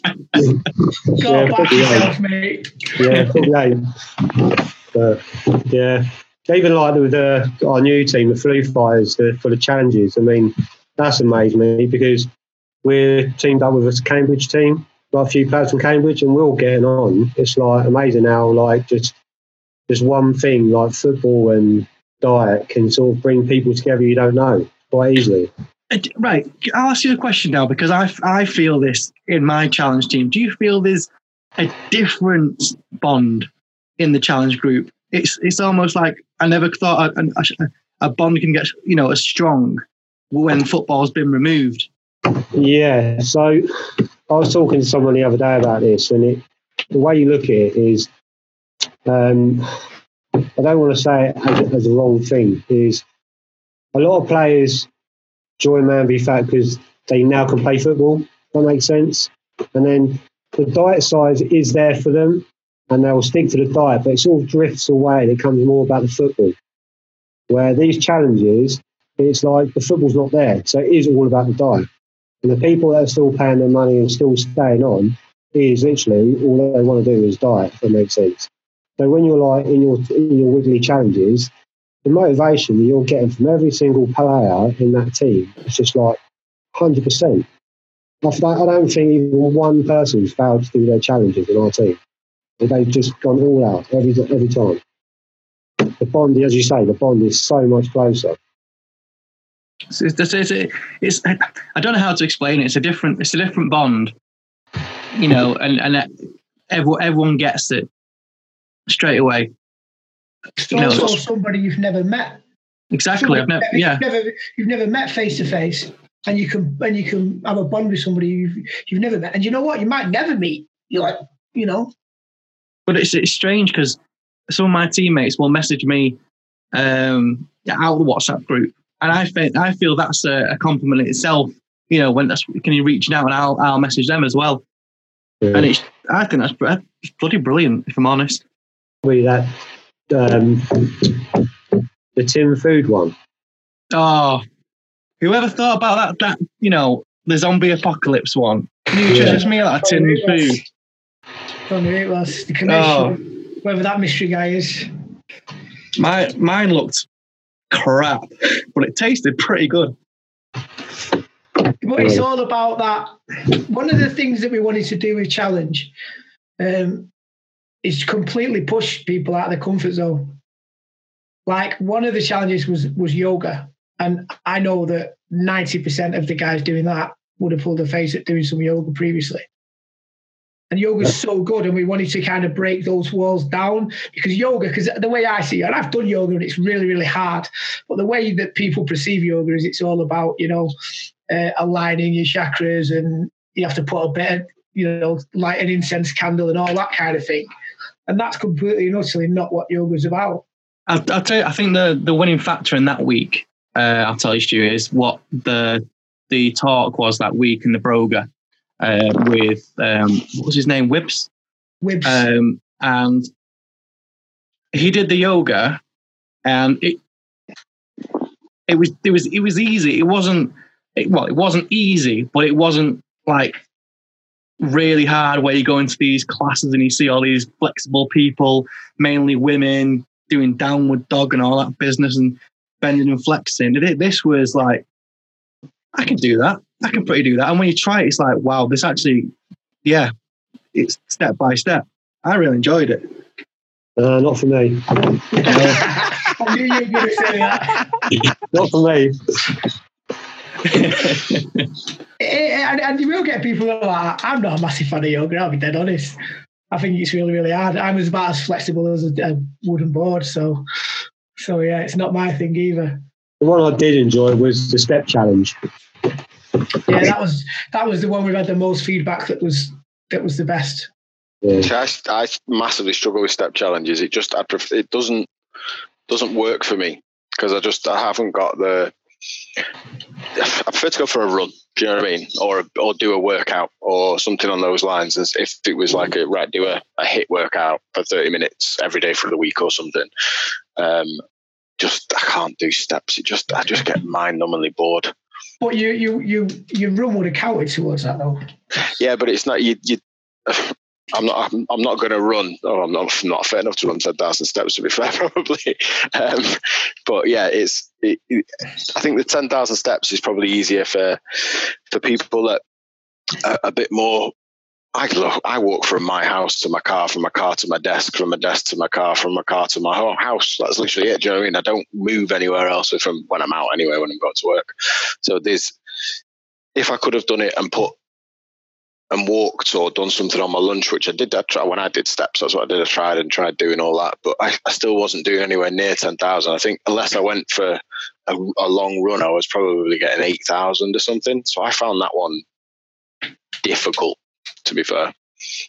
Yeah, back probably yourself, mate. Yeah, probably. But yeah, even like with the, our new team, the Flu Fighters, the, for the challenges. I mean, that's amazed me because we're teamed up with a Cambridge team, like a few players from Cambridge, and we're all getting on. It's like amazing how like just just one thing like football and diet can sort of bring people together you don't know quite easily. Uh, Right, I'll ask you a question now because I I feel this in my challenge team. Do you feel there's a different bond in the challenge group? It's it's almost like I never thought a, a, a bond can get you know as strong when football's been removed. Yeah. So I was talking to someone the other day about this, and it, the way you look at it is, um, I don't want to say it as, as a wrong thing. Is a lot of players join Man v Fat because they now can play football. That makes sense. And then the diet side is there for them, and they'll stick to the diet, but it sort of drifts away. It becomes more about the football. Where these challenges, it's like the football's not there, so it is all about the diet. And the people that are still paying their money and still staying on is literally all they want to do is diet, if that makes sense. So when you're like in your in your weekly challenges, the motivation that you're getting from every single player in that team is just like hundred percent. I don't think even one person's failed to do their challenges in our team. They've just gone all out every every time. The bond, as you say, the bond is so much closer. It's, it's, it's, it's, I don't know how to explain it. It's a different it's a different bond, you know, and and everyone everyone gets it straight away. It's also somebody you've never met. Exactly. I've never, yeah. You've never, you've never met face to face, and you can and you can have a bond with somebody you've you've never met. And you know what? You might never meet. You're like, you know. But it's it's strange because some of my teammates will message me um, out of the WhatsApp group, and I think I feel that's a, a compliment in itself. You know, when that's can you reach out and I'll I'll message them as well. Yeah. And it's I think that's, that's bloody brilliant if I'm honest. Really, that um, the Tin Food one. Oh, whoever thought about that? That you know, the zombie apocalypse one. Can you yeah. me like a tin food? Don't know it was the connection. Oh. Whoever that mystery guy is. My mine looked crap, but it tasted pretty good. But it's all about that. One of the things that we wanted to do with challenge um, is completely pushed people out of their comfort zone. Like one of the challenges was was yoga, and I know that ninety percent of the guys doing that would have pulled their face at doing some yoga previously. And yoga's so good, and we wanted to kind of break those walls down because yoga, because the way I see it, and I've done yoga and it's really, really hard, but the way that people perceive yoga is it's all about, you know, uh, aligning your chakras and you have to put a bit of, you know, light an incense candle and all that kind of thing. And that's completely and utterly not what yoga's about. I'll, I'll tell you, I think the, the winning factor in that week, uh, I'll tell you, Stu, is what the the talk was that week in the Broga uh, with um, what was his name, Whips. Whips. Um, and he did the yoga, and it it was it was it was easy. It wasn't it, well, it wasn't easy, but it wasn't like really hard where you go into these classes and you see all these flexible people, mainly women, doing downward dog and all that business and bending and flexing. This was like, I can do that. I can pretty do that. And when you try it, it's like, wow, this actually, yeah, it's step by step. I really enjoyed it. Uh, not for me. I knew you were going to say that. not for me. And, and, you will get people that are like, I'm not a massive fan of yoga, I'll be dead honest. I think it's really, really hard. I'm as about as flexible as a, a wooden board. So, so yeah, it's not my thing either. The one I did enjoy was the step challenge. Yeah, that was that was the one we've had the most feedback. That was that was the best. Yeah. I, I massively struggle with step challenges. It just I prefer, it doesn't doesn't work for me because I just I haven't got the. I prefer to go for a run. Do you know what I mean? Or or do a workout or something on those lines. As if it was like a right, do a, a HIIT workout for thirty minutes every day for the week or something. Um, just I can't do steps. It just I just get mind numbingly bored. But you you you your run would have counted towards that though. Yeah, but it's not you. you I'm not. I'm, I'm not going to run. Oh, I'm not. I'm not fit enough to run ten thousand steps. To be fair, probably. Um, but yeah, it's. It, it, I think the ten thousand steps is probably easier for for people that are a bit more. I I walk from my house to my car, from my car to my desk, from my desk to my car, from my car to my ho- house. That's literally it. Do you know what I mean? I don't move anywhere else from when I'm out anyway, when I'm going to work. So there's, if I could have done it and put and walked or done something on my lunch, which I did. I try when I did steps. That's what I did. I tried and tried doing all that, but I, I still wasn't doing anywhere near ten thousand. I think unless I went for a, a long run, I was probably getting eight thousand or something. So I found that one difficult. To be fair, I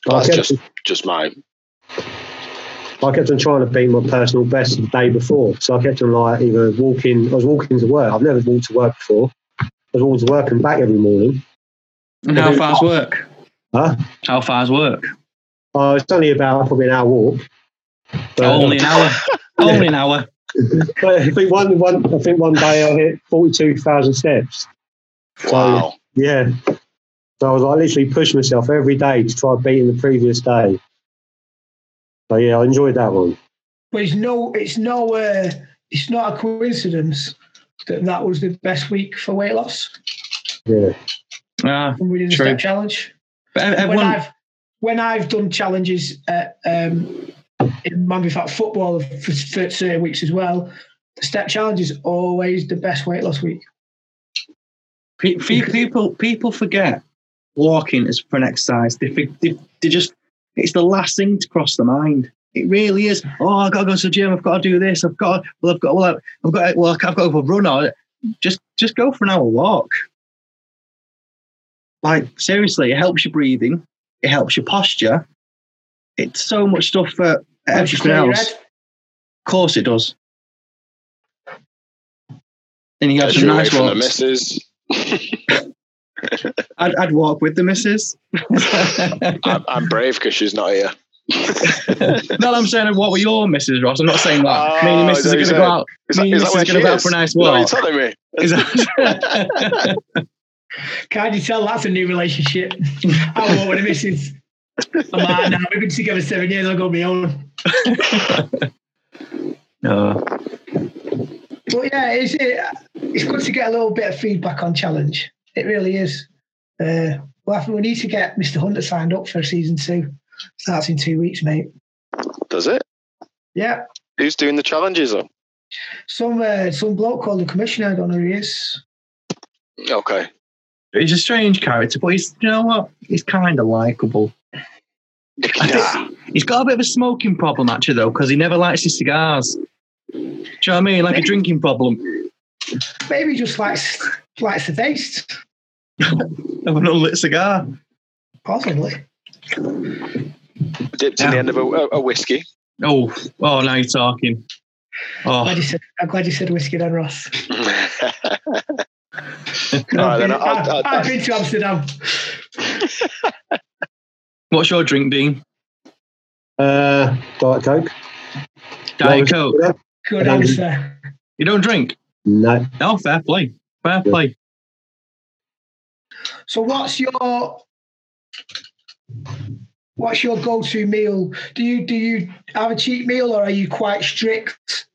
that's kept, just just my I kept on trying to beat my personal best the day before. So I kept on like either walking. I was walking to work. I've never walked to work before. I was walking to work and back every morning. And how far's work? Huh? How far's work? Oh, it's only about probably an hour walk. But- Only an hour. Only an hour. but I think one, one, I think one day I hit forty-two thousand steps. So, wow. Yeah. So I was like literally pushing myself every day to try beating the previous day. So yeah, I enjoyed that one. But it's no, it's no, uh, it's not a coincidence that that was the best week for weight loss. Yeah. Ah, when we did the true. step challenge. But ev- when everyone, I've when I've done challenges at, um, in Man v Fat football for, for certain weeks as well, the step challenge is always the best weight loss week. pe- pe- people people forget walking is for an exercise. They, they, they just it's the last thing to cross the mind. It really is. Oh, I've got to go to the gym. I've got to do this. I've got. Well, I've got. Well, I've got. Well, I've got to go for a run. Or just just go for an hour walk. Like seriously, it helps your breathing. It helps your posture. It's so much stuff for Helps you everything clear else. Of course, it does. And you have some nice from the walks. missus. I'd, I'd walk with the missus. I'm, I'm brave because she's not here. no, I'm saying what were your missus, Ross? I'm not saying that. me and your Oh, missus are going to go out. Is me that, and your missus are going to go out for a nice Is that what walk. you're telling me? Is that- Can't you tell that's a new relationship? I want with the missus. I'm like, nah, we've been together seven years. I'll go my own. no. But yeah, it's, it, it's good to get a little bit of feedback on challenge. It really is. Uh, well, I think we need to get Mr. Hunter signed up for season two. Starts in two weeks, mate. Does it? Yeah, Who's doing the challenges though? some uh, some bloke called the commissioner. I don't know who he is. Okay. He's a strange character, but he's you know what? He's kind of likable. Nah. He's got a bit of a smoking problem actually, though, because he never likes his cigars. Do you know what I mean? Like a drinking problem Maybe he just likes likes the taste. of an unlit cigar. Possibly. Dipped in the end of a, a, a whiskey. Oh, oh, now you're talking. Oh, Glad you said, I'm glad you said whiskey then, Ross. All right, then I'll, I've, I'll, I've been to Amsterdam. what's your drink, Dean? Uh, Diet Coke. Diet Coke. Good answer. You don't drink? No. No, fair play. Fair play. So, what's your what's your go-to meal? Do you do you have a cheat meal, or are you quite strict?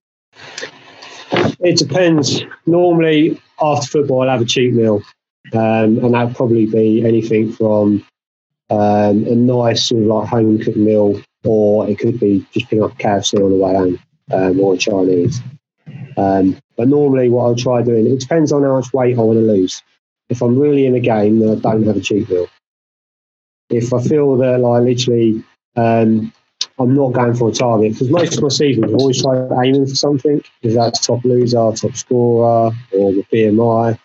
It depends. Normally, after football, I'll have a cheat meal, um, and that'd probably be anything from um, a nice sort of like home cooked meal, or it could be just picking up KFC on the way home, um, or Chinese. Um, but normally, what I'll try doing, it depends on how much weight I want to lose. If I'm really in a game, then I don't have a cheat meal. If I feel that like literally um, I'm not going for a target because most of my seasons I've always tried aiming for something, if that's top loser, top scorer, or the BMI.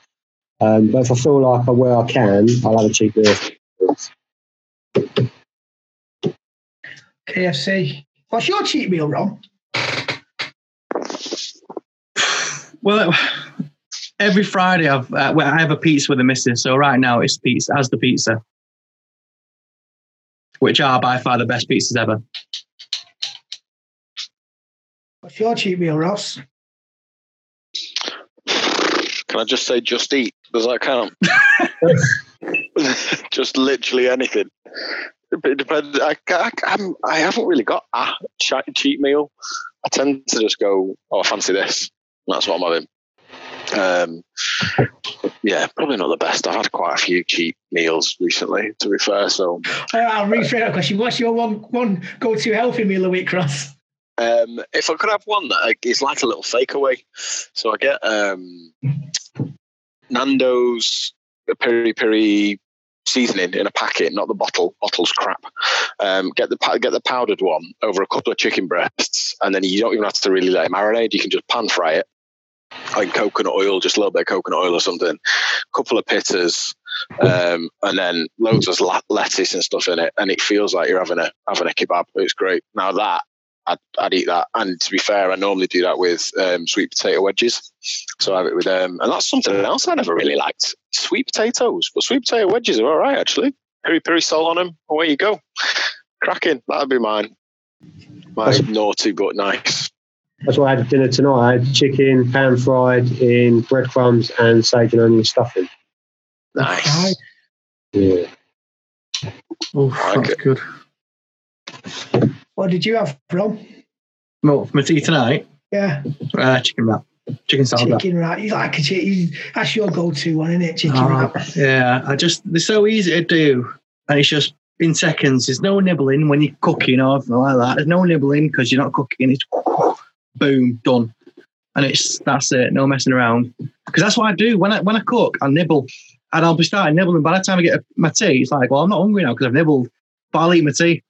Um, but if I feel like I, where I can, I'll have a cheap meal. KFC. What's your cheat meal, Ron? Well, every Friday I've, uh, well, I have a pizza with the missus. So right now it's pizza as the pizza, which are by far the best pizzas ever. What's your cheat meal, Ross? Can I just say just eat? Does that count? just literally anything. It depends. I, I, I'm, I haven't really got a cheat meal. I tend to just go, oh, I fancy this. That's what I'm having. Um, yeah, probably not the best. I've had quite a few cheap meals recently, to be fair. So right, I'll rephrase that question. What's your one one go to healthy meal a week, Ross? Um, if I could have one that is like a little fake away, so I get um, Nando's peri peri seasoning in a packet, not the bottle. Bottle's crap. Um, get the get the powdered one over a couple of chicken breasts, and then you don't even have to really let it marinate. You can just pan fry it in coconut oil, just a little bit of coconut oil or something. A couple of pitters, um, and then loads of lettuce and stuff in it, and it feels like you're having a having a kebab. It's great. Now that I'd, I'd eat that. And to be fair, I normally do that with um, sweet potato wedges. So I have it with um, and that's something else I never really liked. Sweet potatoes, but sweet potato wedges are all right actually. Peri peri salt on them. Away you go. Cracking. That'd be mine. Mine's naughty but nice. That's what I had for dinner tonight. I had chicken pan fried in breadcrumbs and sage and onion stuffing. Nice. Yeah. Oh, that's good. What did you have, Ron? Well, for my tea tonight, Yeah, uh, chicken wrap, chicken salad. chicken wrap. You like a chicken? That's your go-to one, isn't it? Chicken Oh, wrap. yeah, I just they're so easy to do, and it's just in seconds. There's no nibbling when you're cooking or anything like that. There's no nibbling because you're not cooking. It's boom done, and it's that's it. No messing around. Because that's what I do when I when I cook. I nibble, and I'll be starting nibbling. By the time I get my tea, it's like, well, I'm not hungry now because I've nibbled, but I'll eat my tea.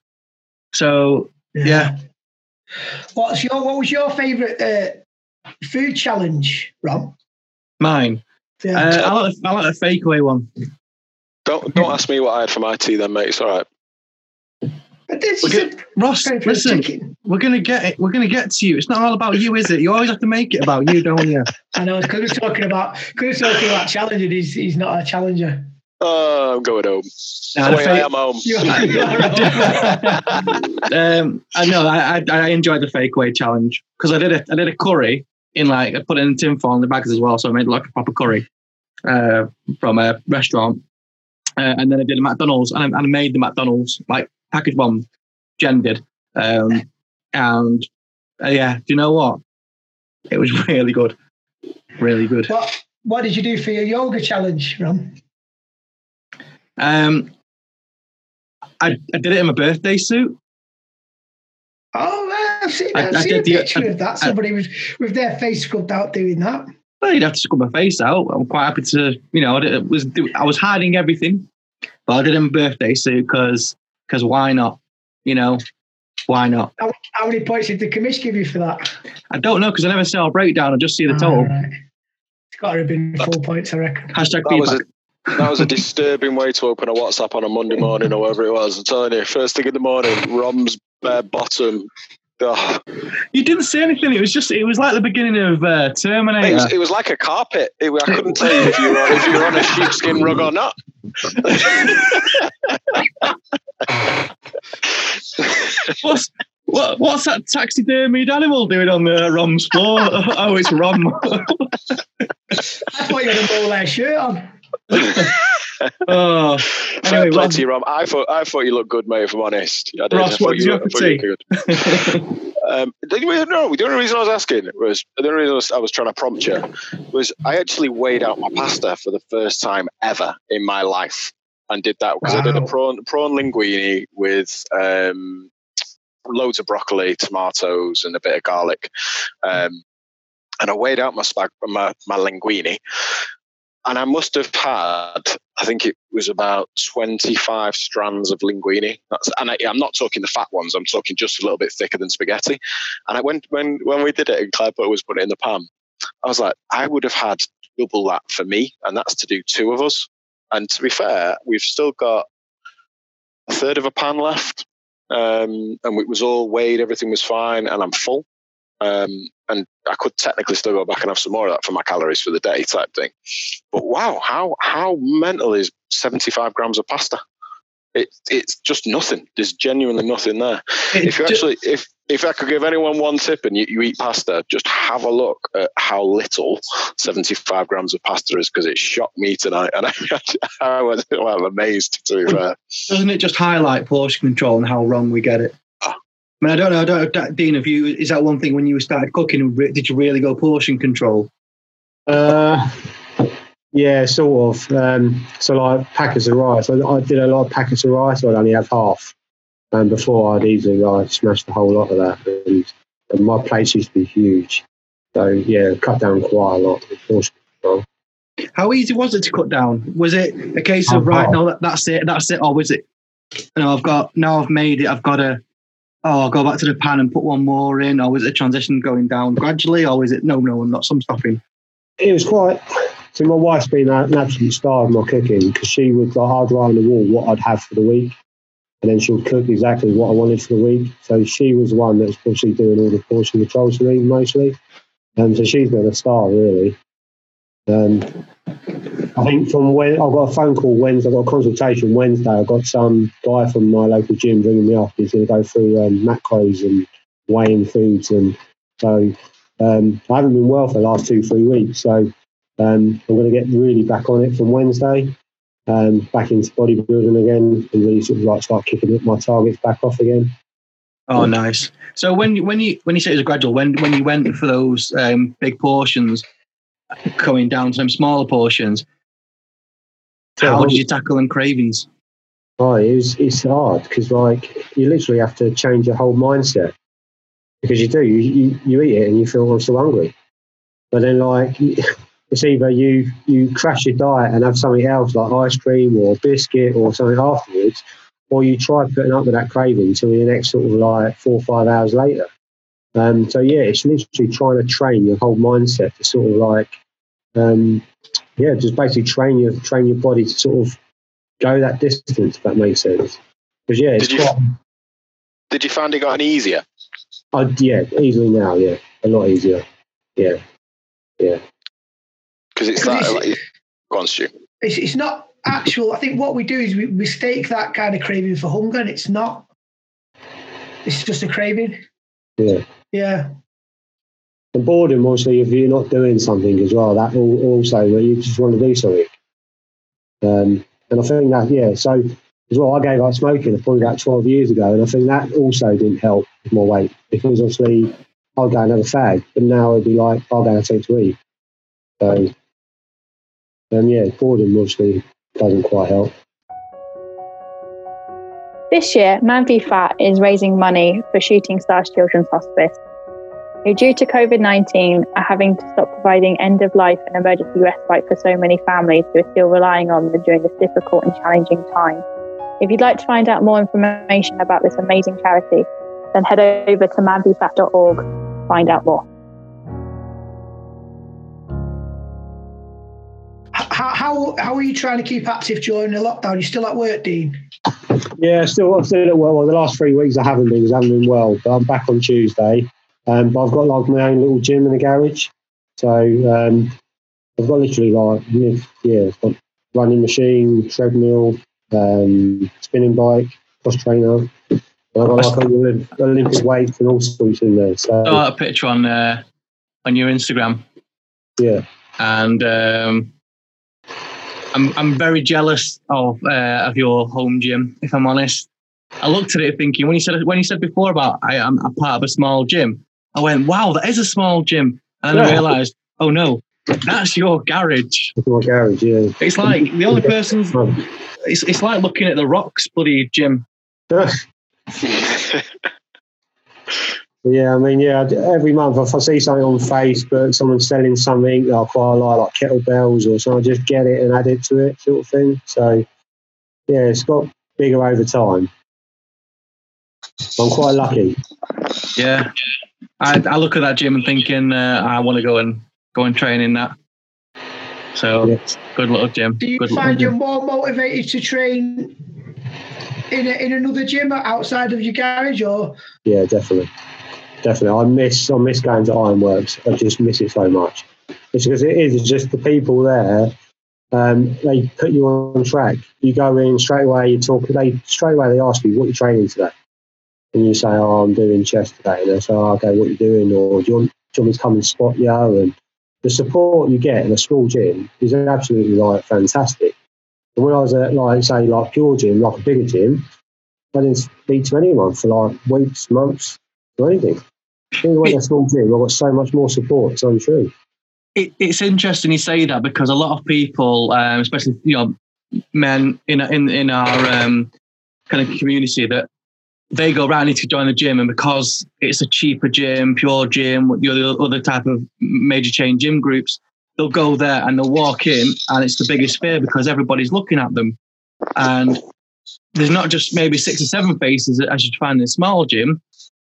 So yeah, What's your What was your favourite uh, food challenge, Rob? mine. Yeah. Uh, I like the, I like the fake away one. Don't don't ask me what I had for my tea then, mate. It's all right. But this We're is get- Ross, Going for the listen, chicken. we're gonna get it. We're gonna get to you. It's not all about you, is it? You always have to make it about you, don't you? I know because we're talking about because we're talking about challenging. He's he's not a challenger. Oh, I'm going home. Nah, That's the way I fake- am home. You are- you are wrong. um, I know. I, I I enjoyed the fake way challenge because I did a I did a curry in like I put it in tin foil in the bags as well, so I made like a proper curry uh, from a restaurant, uh, and then I did a McDonald's and I, and I made the McDonald's like package one, Jen did, um, and uh, yeah, do you know what? It was really good, really good. what What did you do for your yoga challenge, Ron? Um, I, I did it in my birthday suit. Oh, man, I've seen, I- I've I seen a did the- picture I- of that. I- Somebody with with their face scrubbed out doing that. Well, you'd have to scrub my face out. I'm quite happy to, you know, I did- it was I was hiding everything, but I did it in my birthday suit because because why not? You know, why not? How, how many points did the commish give you for that? I don't know because I never saw a breakdown. I just see the total. right. It's got to have been four points, I reckon. Hashtag That was feedback. A that was a disturbing way to open a WhatsApp on a Monday morning or whatever it was. I'm telling you, first thing in the morning, Rom's bare bottom. Oh, You didn't say anything. It was just it was like the beginning of uh, it, Terminator. was, it was like a carpet. It, I couldn't tell you if you were on, if you were on a sheepskin rug or not. What's what, what's that taxidermied animal doing on the Rom's floor? oh, it's Rom. I thought you had a ball bowler shirt on. oh, Fair Anyway, play Rob- to you, Rom. I thought I thought you looked good, mate. If I'm honest, I did. Ross, I what thought did you have I for thought you good. Um, the, only- no, the only reason I was asking was the only reason I was, I was trying to prompt you was I actually weighed out my pasta for the first time ever in my life and did that because I did a prawn prawn linguine with um, loads of broccoli, tomatoes, and a bit of garlic. Um, and I weighed out my spag my, my linguine, and I must have had I think it was about twenty five strands of linguine. That's and I, I'm not talking the fat ones. I'm talking just a little bit thicker than spaghetti. And I went when when we did it and Claire put was putting it in the pan. I was like, I would have had double that for me, and that's to do two of us. And to be fair, we've still got a third of a pan left, um, and it was all weighed. Everything was fine, and I'm full. Um, and I could technically still go back and have some more of that for my calories for the day, type thing. But wow, how how mental is 75 grams of pasta? it, it's just nothing. There's genuinely nothing there. It if you actually, if if I could give anyone one tip and you, you eat pasta, just have a look at how little 75 grams of pasta is because it shocked me tonight, and I, I was well, amazed. To be fair, doesn't it just highlight portion control and how wrong we get it? I mean, I don't know. I don't know, Dean. Have you? Is that one thing when you started cooking? Did you really go portion control? Uh, yeah, sort of. Um, so like packets of rice. I, I did a lot of packets of rice. I'd only have half, and before I'd easily like smash the whole lot of that. And, and my plates used to be huge. So yeah, cut down quite a lot. with portion control. How easy was it to cut down? Was it a case of Oh, right? wow. No, that's it. That's it. Or was it? You know, I've got now. I've made it. I've got to. Oh, I'll go back to the pan and put one more in. Or was it a transition going down gradually? Or was it no, no, I'm not some stopping? It was quite. So my wife's been an absolute star of my cooking because she would like I'd write on the wall what I'd have for the week, and then she would cook exactly what I wanted for the week. So she was the one that was probably doing all the portion controls for me mostly. Um, so she's been a star really. Um, I think from when I got a phone call Wednesday, I got a consultation Wednesday. I got some guy from my local gym ringing me up. He's going to go through um, macros and weighing foods, and so um, I haven't been well for the last two, three weeks. So um, I'm going to get really back on it from Wednesday, um, back into bodybuilding again, and really sort of like start kicking my targets back off again. Oh, nice. So when when you when you say it was gradual, when when you went for those um, big portions, coming down to some smaller portions, how did you tackle them cravings? Oh, it was, it's hard because like you literally have to change your whole mindset because you do you, you, you eat it and you feel I'm still hungry, but then like it's either you you crash your diet and have something else like ice cream or biscuit or something afterwards, or you try putting up with that craving until the next sort of like four or five hours later. Um, so yeah, it's literally trying to train your whole mindset to sort of like um, yeah, just basically train your train your body to sort of go that distance. If that makes sense. Because yeah, it's Did you- quite, did you find it got any easier? I, yeah, easily now. Yeah, a lot easier. Yeah, yeah. Because it's Because that. it's- Like, go on, Stu. It's, it's not actual. I think what we do is we mistake that kind of craving for hunger, and it's not. It's just a craving. Yeah. Yeah. And boredom, obviously, if you're not doing something as well, that al- also where you just want to do something. Um, and I think that, yeah, so as well, I gave up smoking probably about 12 years ago, and I think that also didn't help with my weight because obviously I'll go and have a fag, but now it'd be like, I'll go and something to eat. So, and yeah, boredom obviously doesn't quite help. This year, Man v Fat is raising money for Shooting Stars Children's Hospice, who, due to COVID 19, are having to stop providing end of life and emergency respite for so many families who are still relying on them during this difficult and challenging time. If you'd like to find out more information about this amazing charity, then head over to manvfat.org to find out more. How, how how are you trying to keep active during the lockdown? You still at work, Dean? Yeah, still, I'm still at well. well. The last three weeks I haven't been, 'cause I haven't been well, but I'm back on Tuesday. Um, but I've got like my own little gym in the garage, so um, I've got literally like yeah, I've got running machine, treadmill, um, spinning bike, cross trainer. And I've got like Olymp- Olympic weights and all sorts in there. So I Oh, a picture on uh, on your Instagram, yeah, and um, I'm I'm very jealous of uh, of your home gym. If I'm honest, I looked at it thinking when you said when you said before about I am a part of a small gym, I went, wow, that is a small gym, and then I realised, oh no, that's your garage. that's my garage. Yeah, It's like the only person. It's it's like looking at the Rock's bloody gym. Yeah, I mean, yeah, every month if I see something on Facebook, someone selling something that I quite like, like kettlebells or something, I just get it and add it to it, sort of thing. So, yeah, it's got bigger over time. I'm quite lucky. Yeah, I, I look at that gym and thinking uh, I want to go and go and train in that. So good little gym. Do you good little find you're gym. more motivated to train in a, in another gym outside of your garage, or Yeah, definitely, definitely. I miss I miss going to Ironworks. I just miss it so much. It's because it is it's just the people there. um, they put you on track. You go in straight away. You talk. They straight away they ask you what you're training today, and you say, "Oh, I'm doing chest today." And they say, oh, "Okay, what are you doing?" Or do you, want, do you want me to come and spot you? And the support you get in a small gym is absolutely like fantastic. And when I was at like say like PureGym, like a bigger gym, I didn't speak to anyone for like weeks, months, or anything. Even when a small gym, I got so much more support. It's untrue. It, it's interesting you say that because a lot of people, um, especially you know men in in in our um, kind of community, that they go around need to join the gym, and because it's a cheaper gym, PureGym, the other, type of major chain gym groups, they'll go there and they'll walk in, and it's the biggest fear because everybody's looking at them, and there's not just maybe six or seven faces as you find in a small gym.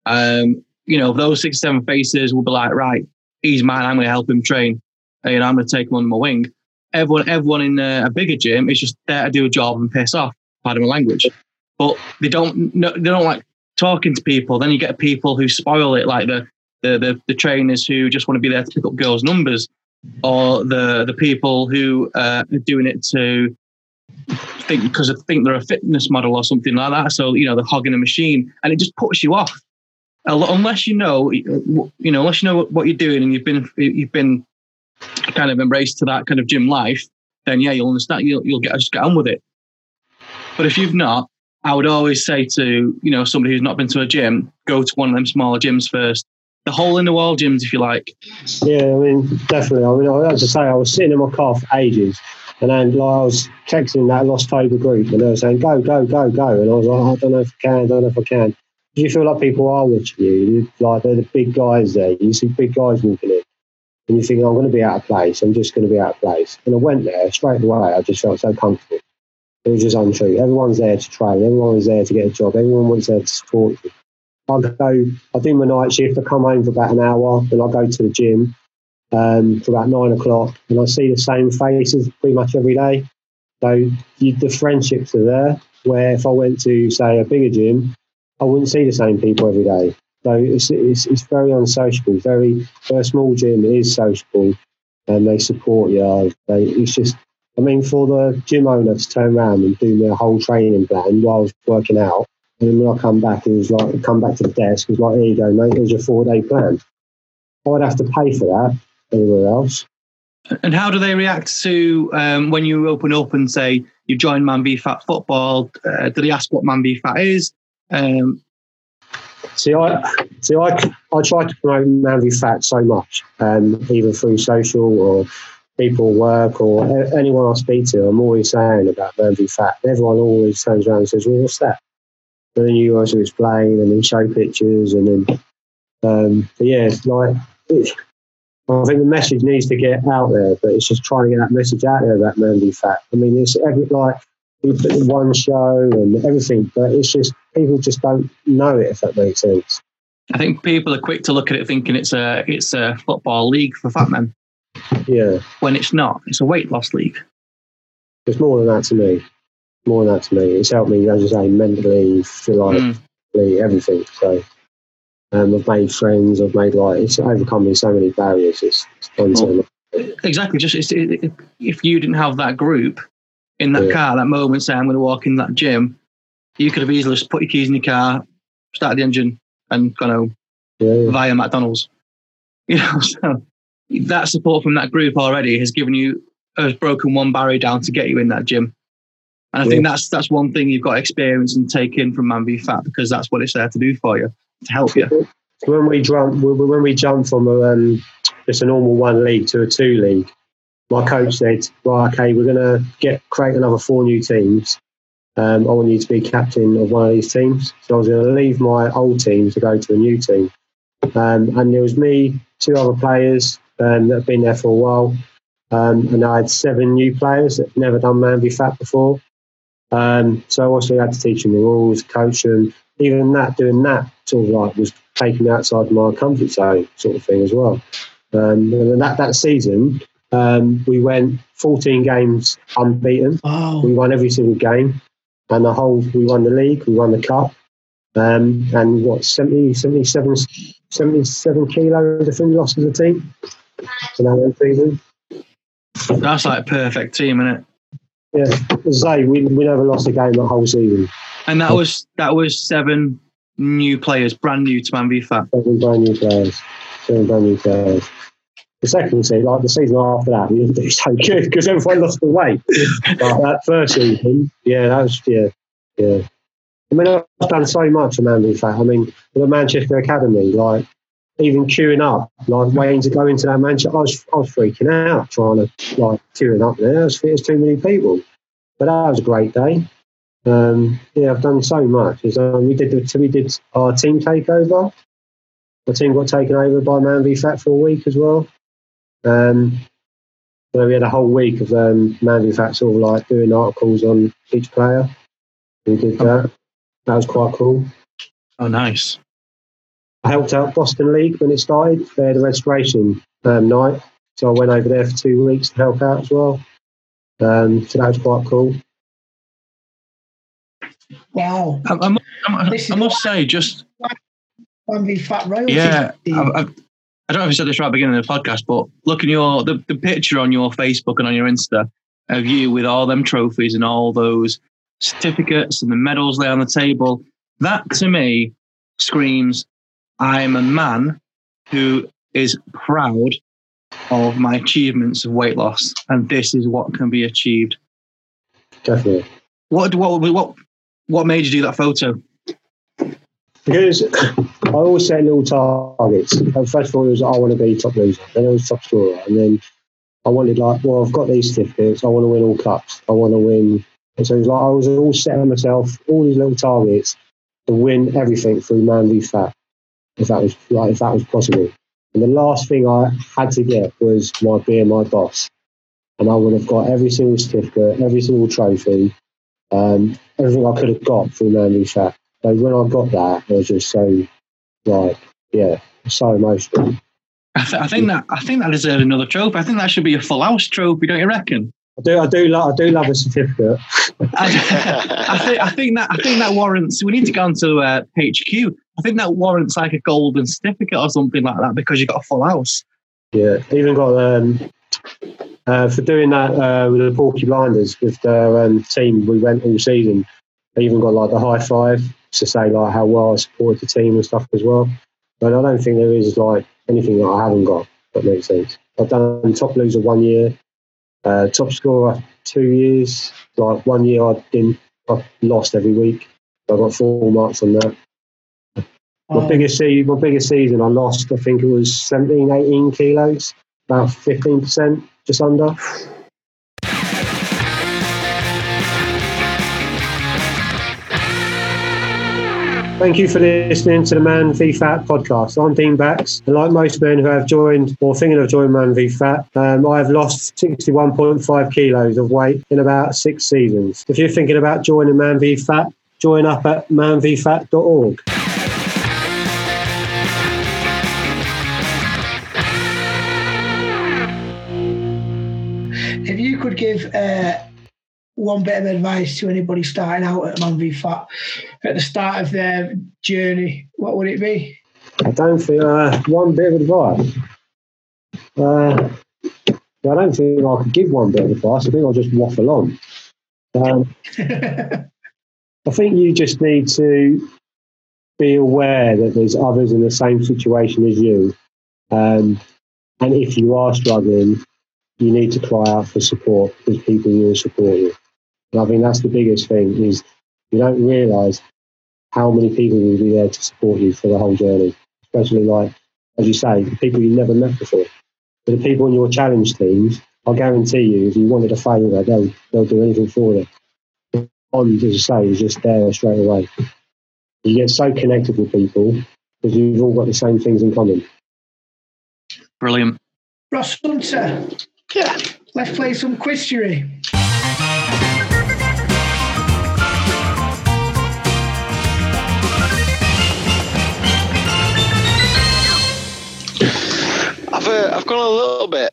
Um, you know, those six or seven faces will be like, right, he's mine. I'm going to help him train. Know, I'm going to take him under my wing. Everyone, everyone in a, a bigger gym is just there to do a job and piss off. Pardon my language, but they don't. They don't like talking to people. Then you get people who spoil it, like the the the, the trainers who just want to be there to pick up girls' numbers, or the the people who uh, are doing it to think because I think they're a fitness model or something like that. So you know they're hogging a machine, and it just puts you off. Unless you know, you know, unless you know what you're doing, and you've been you've been kind of embraced to that kind of gym life, then yeah, you'll understand. You'll you'll get just get on with it. But if you've not, I would always say to you know somebody who's not been to a gym, go to one of them smaller gyms first. The hole in the wall gyms, if you like. Yeah, I mean, definitely. I mean, as I say, I was sitting in my car for ages, and then like, I was texting that Lost Toba group, and they were saying, "Go, go, go, go," and I was like, oh, "I don't know if I can, I don't know if I can." Do You feel like people are watching you. Like they're the big guys there. You see big guys walking in, and you think, "I'm going to be out of place. I'm just going to be out of place." And I went there straight away. I just felt so comfortable. It was just untrue. Everyone's there to train. Everyone's there to get a job. Everyone wants there to support you. I go, I do my night shift. I come home for about an hour, and I go to the gym um, for about nine o'clock, and I see the same faces pretty much every day. So you, the friendships are there. Where if I went to say a bigger gym, I wouldn't see the same people every day. So it's it's, it's very unsociable. Very for a small gym, it is sociable, and they support you. They, it's just I mean, for the gym owner to turn around and do their whole training plan while I was working out, and then when I come back, it was like, come back to the desk, it was like, here you go, mate, here's your four day plan. I'd have to pay for that anywhere else. And how do they react to um, when you open up and say you join Man v Fat Football? Uh, do they ask what Man v Fat is? Um, see, I see, I, I try to promote Man v Fat so much, um, either through social or people work or anyone I speak to, I'm always saying about v Fat. Everyone always turns around and says, "Well, what's that?" And then you also explain and then show pictures and then, um, but yeah, it's like it, I think the message needs to get out there, but it's just trying to get that message out there about v Fat. I mean, it's every like we put one show and everything, but it's just people just don't know it if that makes sense. I think people are quick to look at it thinking it's a it's a football league for fat men. Yeah. When it's not, it's a weight loss league. It's more than that to me. More than that to me. It's helped me, as I say, mentally, physically, mm. everything. So um, I've made friends. I've made like it's overcome me so many barriers. It's, it's well, exactly. Just it, if you didn't have that group in that yeah. car, that moment, say I'm going to walk in that gym, you could have easily just put your keys in your car, start the engine, and gone home yeah, yeah. via McDonald's. You know, so that support from that group already has given you has broken one barrier down to get you in that gym. And I think that's that's one thing you've got to experience and take in from Man v Fat because that's what it's there to do for you to help you. When we jump, when we jump from a, um, just a normal one league to a two league, my coach said, "Right, okay, we're going to get create another four new teams. Um, I want you to be captain of one of these teams." So I was going to leave my old team to go to a new team, um, and there was me, two other players um, that have been there for a while, um, and I had seven new players that never done Man v Fat before. Um, so I also had to teach them the rules, coach them. Even that, doing that sort of like was taking me outside my comfort zone, sort of thing as well. Um, and that that season, um, we went 14 games unbeaten. Oh. We won every single game, and the whole we won the league, we won the cup, um, and what 70, 77, 77 kilos I think we lost as a team that season. That's like perfect team, isn't it? Yeah, as I say, we, we never lost a game that whole season. And that was that was seven new players, brand new to Man v Fat. Seven brand new players. Seven brand new players. The second season, like the season after that, we didn't do so good because everyone lost the weight. but that first season, yeah, that was yeah, yeah. I mean, I've done so much for Man v Fat. I mean, the Manchester Academy, like even queuing up, like waiting to go into that Manchester, I was, I was freaking out trying to like queuing up there. It was, too many people, but that was a great day. Um, yeah, I've done so much. So we did the, we did our team takeover. The team got taken over by Man v Fat for a week as well. Um, so we had a whole week of um, Man v Fat sort of like doing articles on each player. We did that. That was quite cool. Oh, nice. I helped out Boston League when it started. They had a restoration um, night, so I went over there for two weeks to help out as well. Um, so that was quite cool. Wow. I, I, I, I must say, just Man v Fat royalty. yeah, I, I, I don't know if I said this right at the beginning of the podcast, but look at your the, the picture on your Facebook and on your Insta of you with all them trophies and all those certificates and the medals there on the table. That to me screams, I'm a man who is proud of my achievements of weight loss, and this is what can be achieved. Definitely. What what what what made you do that photo? Because I always set little targets. And First of all, it was I want to be top loser, then it was top scorer, and then I wanted like, well, I've got these certificates. I want to win all cups. I want to win. And so it was like I was all setting myself all these little targets to win everything through Man v Fat, if that was like if that was possible. And the last thing I had to get was my being my boss, and I would have got every single certificate, every single trophy, um, everything I could have got from v Fat. So when I got that, it was just so like yeah, so emotional. I, th- I think that I think that deserves another trophy. I think that should be a full house trophy, don't you reckon? I do, I do, love, I do love a certificate. I, I, think, I think that I think that warrants. We need to go on to uh, HQ. I think that warrants like a golden certificate or something like that because you got a full house. Yeah, even got um, uh, for doing that uh, with the Porky Blinders with their um, team. We went all season. I even got like the high five to say like how well I supported the team and stuff as well. But I don't think there is like anything that I haven't got. That makes sense. I've done top loser one year, uh, top scorer two years. Like one year I didn't, I lost every week. I got four marks on that. My Oh. biggest season, my biggest season, I lost. I think it was 17, 18 kilos, about fifteen percent, just under. Thank you for listening to the Man v Fat podcast. I'm Dean Bax, and like most men who have joined or thinking of joining Man v Fat, um, I have lost 61.5 kilos of weight in about six seasons. If you're thinking about joining Man v Fat, join up at manvfat.org. Could give uh, one bit of advice to anybody starting out at Man v Fat at the start of their journey, what would it be? I don't think uh, one bit of advice. Uh, I don't think I could give one bit of advice. I think I'll just waffle on. Um, I think you just need to be aware that there's others in the same situation as you. Um, and if you are struggling, you need to cry out for support because people will support you. And I think that's the biggest thing is you don't realise how many people will be there to support you for the whole journey. Especially like, as you say, the people you never met before. But the people in your challenge teams, I guarantee you, if you wanted a favour, they'll they'll do anything for you. Bond, as I say, is just there straight away. You get so connected with people because you've all got the same things in common. Brilliant. Ross Hunter. Yeah. Let's play some quizery. I've uh, I've gone a little bit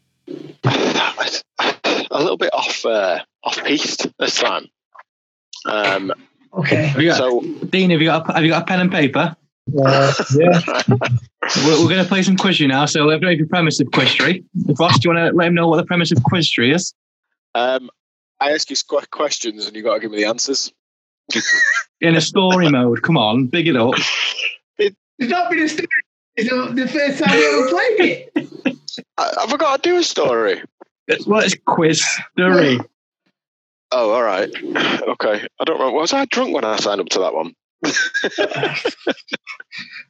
a little bit off uh, off piste this time. Um, Okay. Have you got, so Dean, have you got a, have you got a pen and paper? Uh, yeah. We're, we're going to play some quiz now. So let me know the premise of Quiztree. Ross, do you want to let him know what the premise of Quiztree is? Um, I ask you squ- questions and you got to give me the answers. In a story mode. Come on, big it up. It's not been a story. It's not the first time we ever played it. I, have I got to do a story? It's, well, it's quiz story. Oh, all right. Okay. I don't know. Was I drunk when I signed up to that one?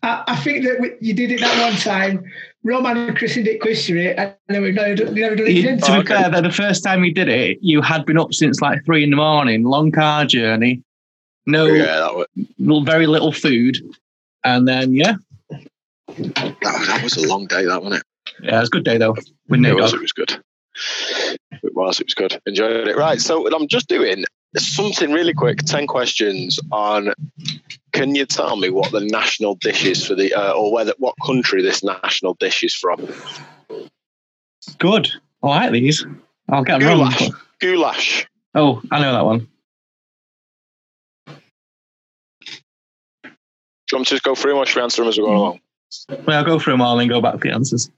I, I think that we, you did it that one time. Roman and Chris did Quiztree, and then we've never, done- never done it again. to be fair, though, the first time you did it, you had been up since like three in the morning, long car journey, no, Yeah, that was, very little food, and then yeah, that was, that was a long day, that wasn't it? yeah, it was a good day though. With It was, it was good. It was, it was good. Enjoyed it. Right, so I'm just doing something really quick 10 questions on can you tell me what the national dish is for the, uh, or whether what country this national dish is from? Good. I like these. I'll get them wrong. Goulash. Goulash. Oh, I know that one. Do you want me to just go through them or should we answer them as we go along? Well, I'll go through them all and go back to the answers.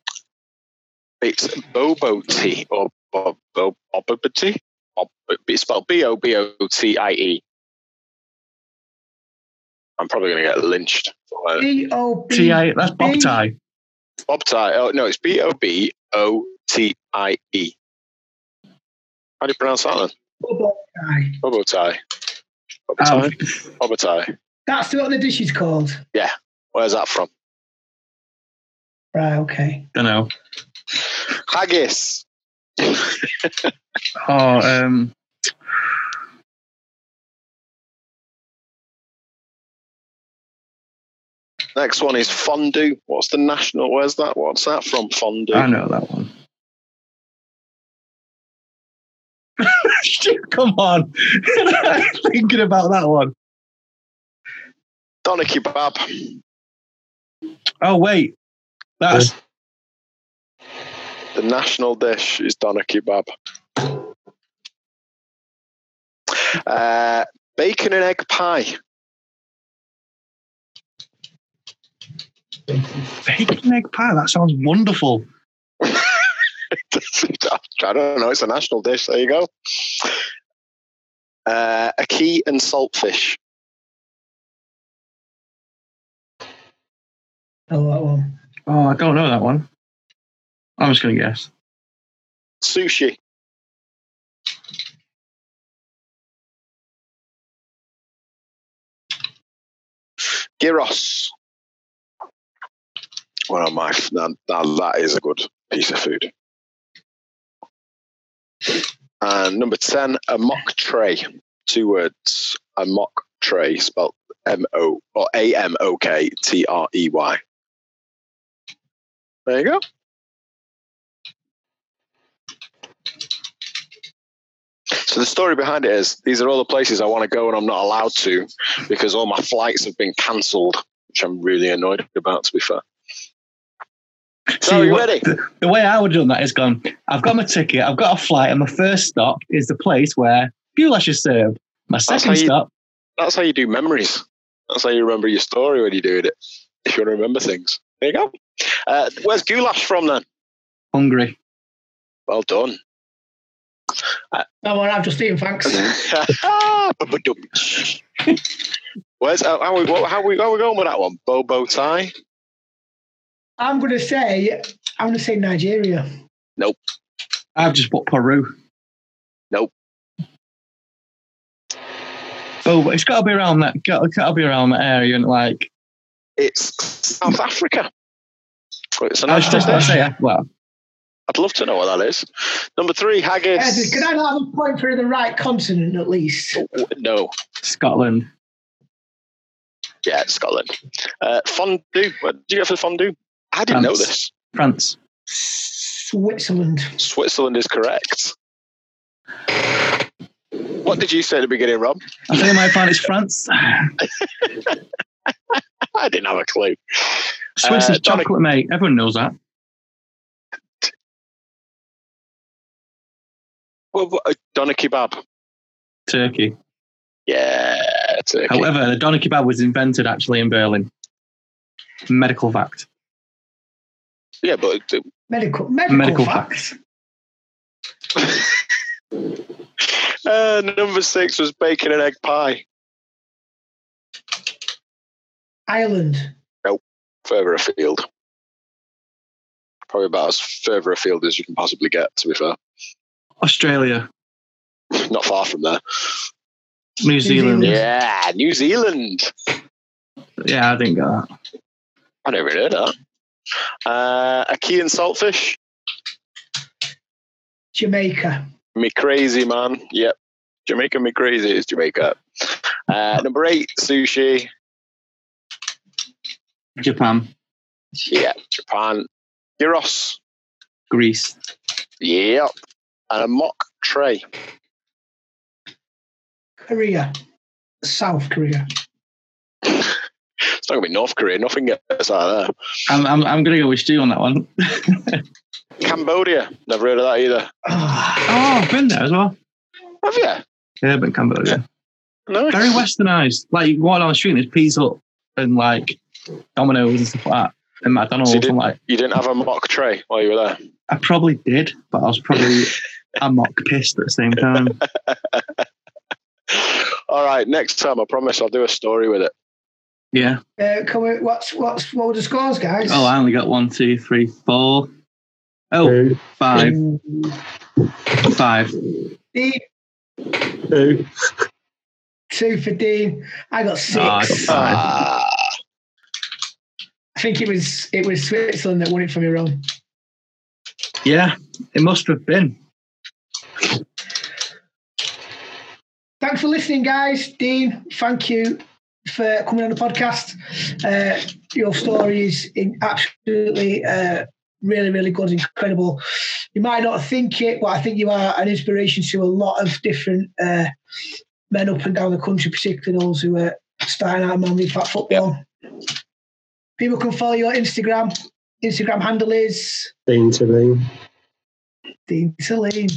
It's bobo tea or bobo bobo tea. Bob- It's spelled B O B O T I E. I'm probably going to get lynched. for that. B O B. T I. That's Bob B- tie. Bob tie. Oh no, it's B O B O T I E. How do you pronounce that then? Bobo tie. Bobo tie. Bobo tie. Bobo tie. That's what the dish is called. Yeah. Where's that from? Right, okay. don't know. Haggis. Oh, um, Next one is fondue. What's the national? Where's that? What's that from? Fondue. I know that one. Come on. Thinking about that one. Doner kebab. Oh, wait. That's The national dish is doner kebab. Uh, bacon and egg pie. bacon and egg pie. That sounds wonderful. I don't know. It's a national dish. There you go. Uh, ackee and saltfish. Oh, that one. Oh, I don't know that one. I'm just going to guess. Sushi. Gyros. Of my now, now that is a good piece of food. And number ten, amok trey. Two words. A mock tray, spelled M O or A M O K T R E Y. There you go. So the story behind it is these are all the places I want to go and I'm not allowed to because all my flights have been cancelled, which I'm really annoyed about. To be fair. So See, are you what- ready? The, the way I would have done that is gone, I've got my ticket, I've got a flight, and my first stop is the place where goulash is served. My second you- stop, That's how you do memories. That's how you remember your story when you're doing it. If you want to remember things, there you go. Uh, where's goulash from then? hungry. Well done. No one, I've just eaten, thanks. Ba-ba-dum. Where's uh, how we what, how we how we going with that one? Bobo tie. I'm going to say, I'm going to say Nigeria. Nope. I've just put Peru. Nope. Oh, but it's got to be around that. Got, got to be around that area, and like It's South Africa. It's a I was national just about to say, uh, well, I'd love to know what that is. Number three, Ed, haggis. can I not have a point for the right continent at least? No, Scotland. yeah, Scotland. Uh, fondue. What did you get for fondue? I didn't know this. France. Switzerland. Switzerland is correct. What did you say at the beginning, Rob? I think I might find it's France. I didn't have a clue. Swiss Uh, is Dominic- chocolate, mate. Everyone knows that. Well, what, uh, doner kebab. Turkey. Yeah, turkey. However, the doner kebab was invented actually in Berlin. Medical fact. Yeah, but uh, Medical medical, Medical facts. uh, number six was bacon and egg pie. Ireland. Nope, further afield. Probably about as further afield as you can possibly get, to be fair. Australia. Not far from there. New Zealand. Yeah, New Zealand. Yeah, I didn't get that. I never heard that. Uh, ackee and saltfish. Jamaica. Me crazy, man. Yep. Jamaica, me crazy is Jamaica. Uh, number eight, sushi. Japan. Yeah, Japan. Gyros. Greece. Yep. And a mock tray. Korea. South Korea. It's not going to be North Korea. Nothing gets out of there. I'm, I'm, I'm going to go with Stu on that one. Cambodia. Never heard of that either. oh, I've been there as well. Have you? Yeah, I've been Cambodia. No. Very westernized. Like, you walk down the street, there's Pizza Hut and like Domino's and stuff like that. And McDonald's. So you, and didn't, like, you didn't have a mock tray while you were there? I probably did, but I was probably a mock pissed at the same time. All right, next time I promise I'll do a story with it. Yeah. Uh, come on, what's what's what were the scores, guys? Oh, I only got one, two, three, four. Oh, Two. five. Five. Dean, Two. two for Dean. I got six. Oh, I got five. Ah, I think it was it was Switzerland that won it for me wrong. Yeah, it must have been. Thanks for listening, guys. Dean, thank you for coming on the podcast. Uh, your story is in absolutely uh, really, really good, incredible. You might not think it, but I think you are an inspiration to a lot of different uh, men up and down the country, particularly those who are starting out Man v Fat football. People can follow your Instagram. Instagram handle is Dean to Lean. Dean Celine.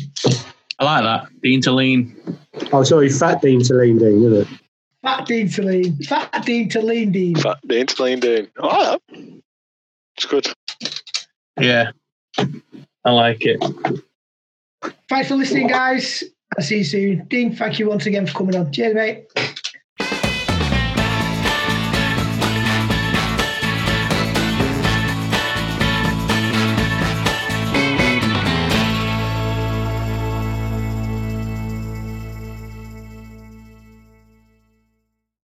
I like that. Dean to lean. Oh, sorry, Fat Dean to Lean Dean, isn't it? Fat Dean Celine. Fat Dean to lean Dean. fat Dean, plain Dean. Oh, yeah. It's good. Yeah. I like it. Thanks for listening, guys. I'll see you soon. Dean, thank you once again for coming on. Cheers, mate.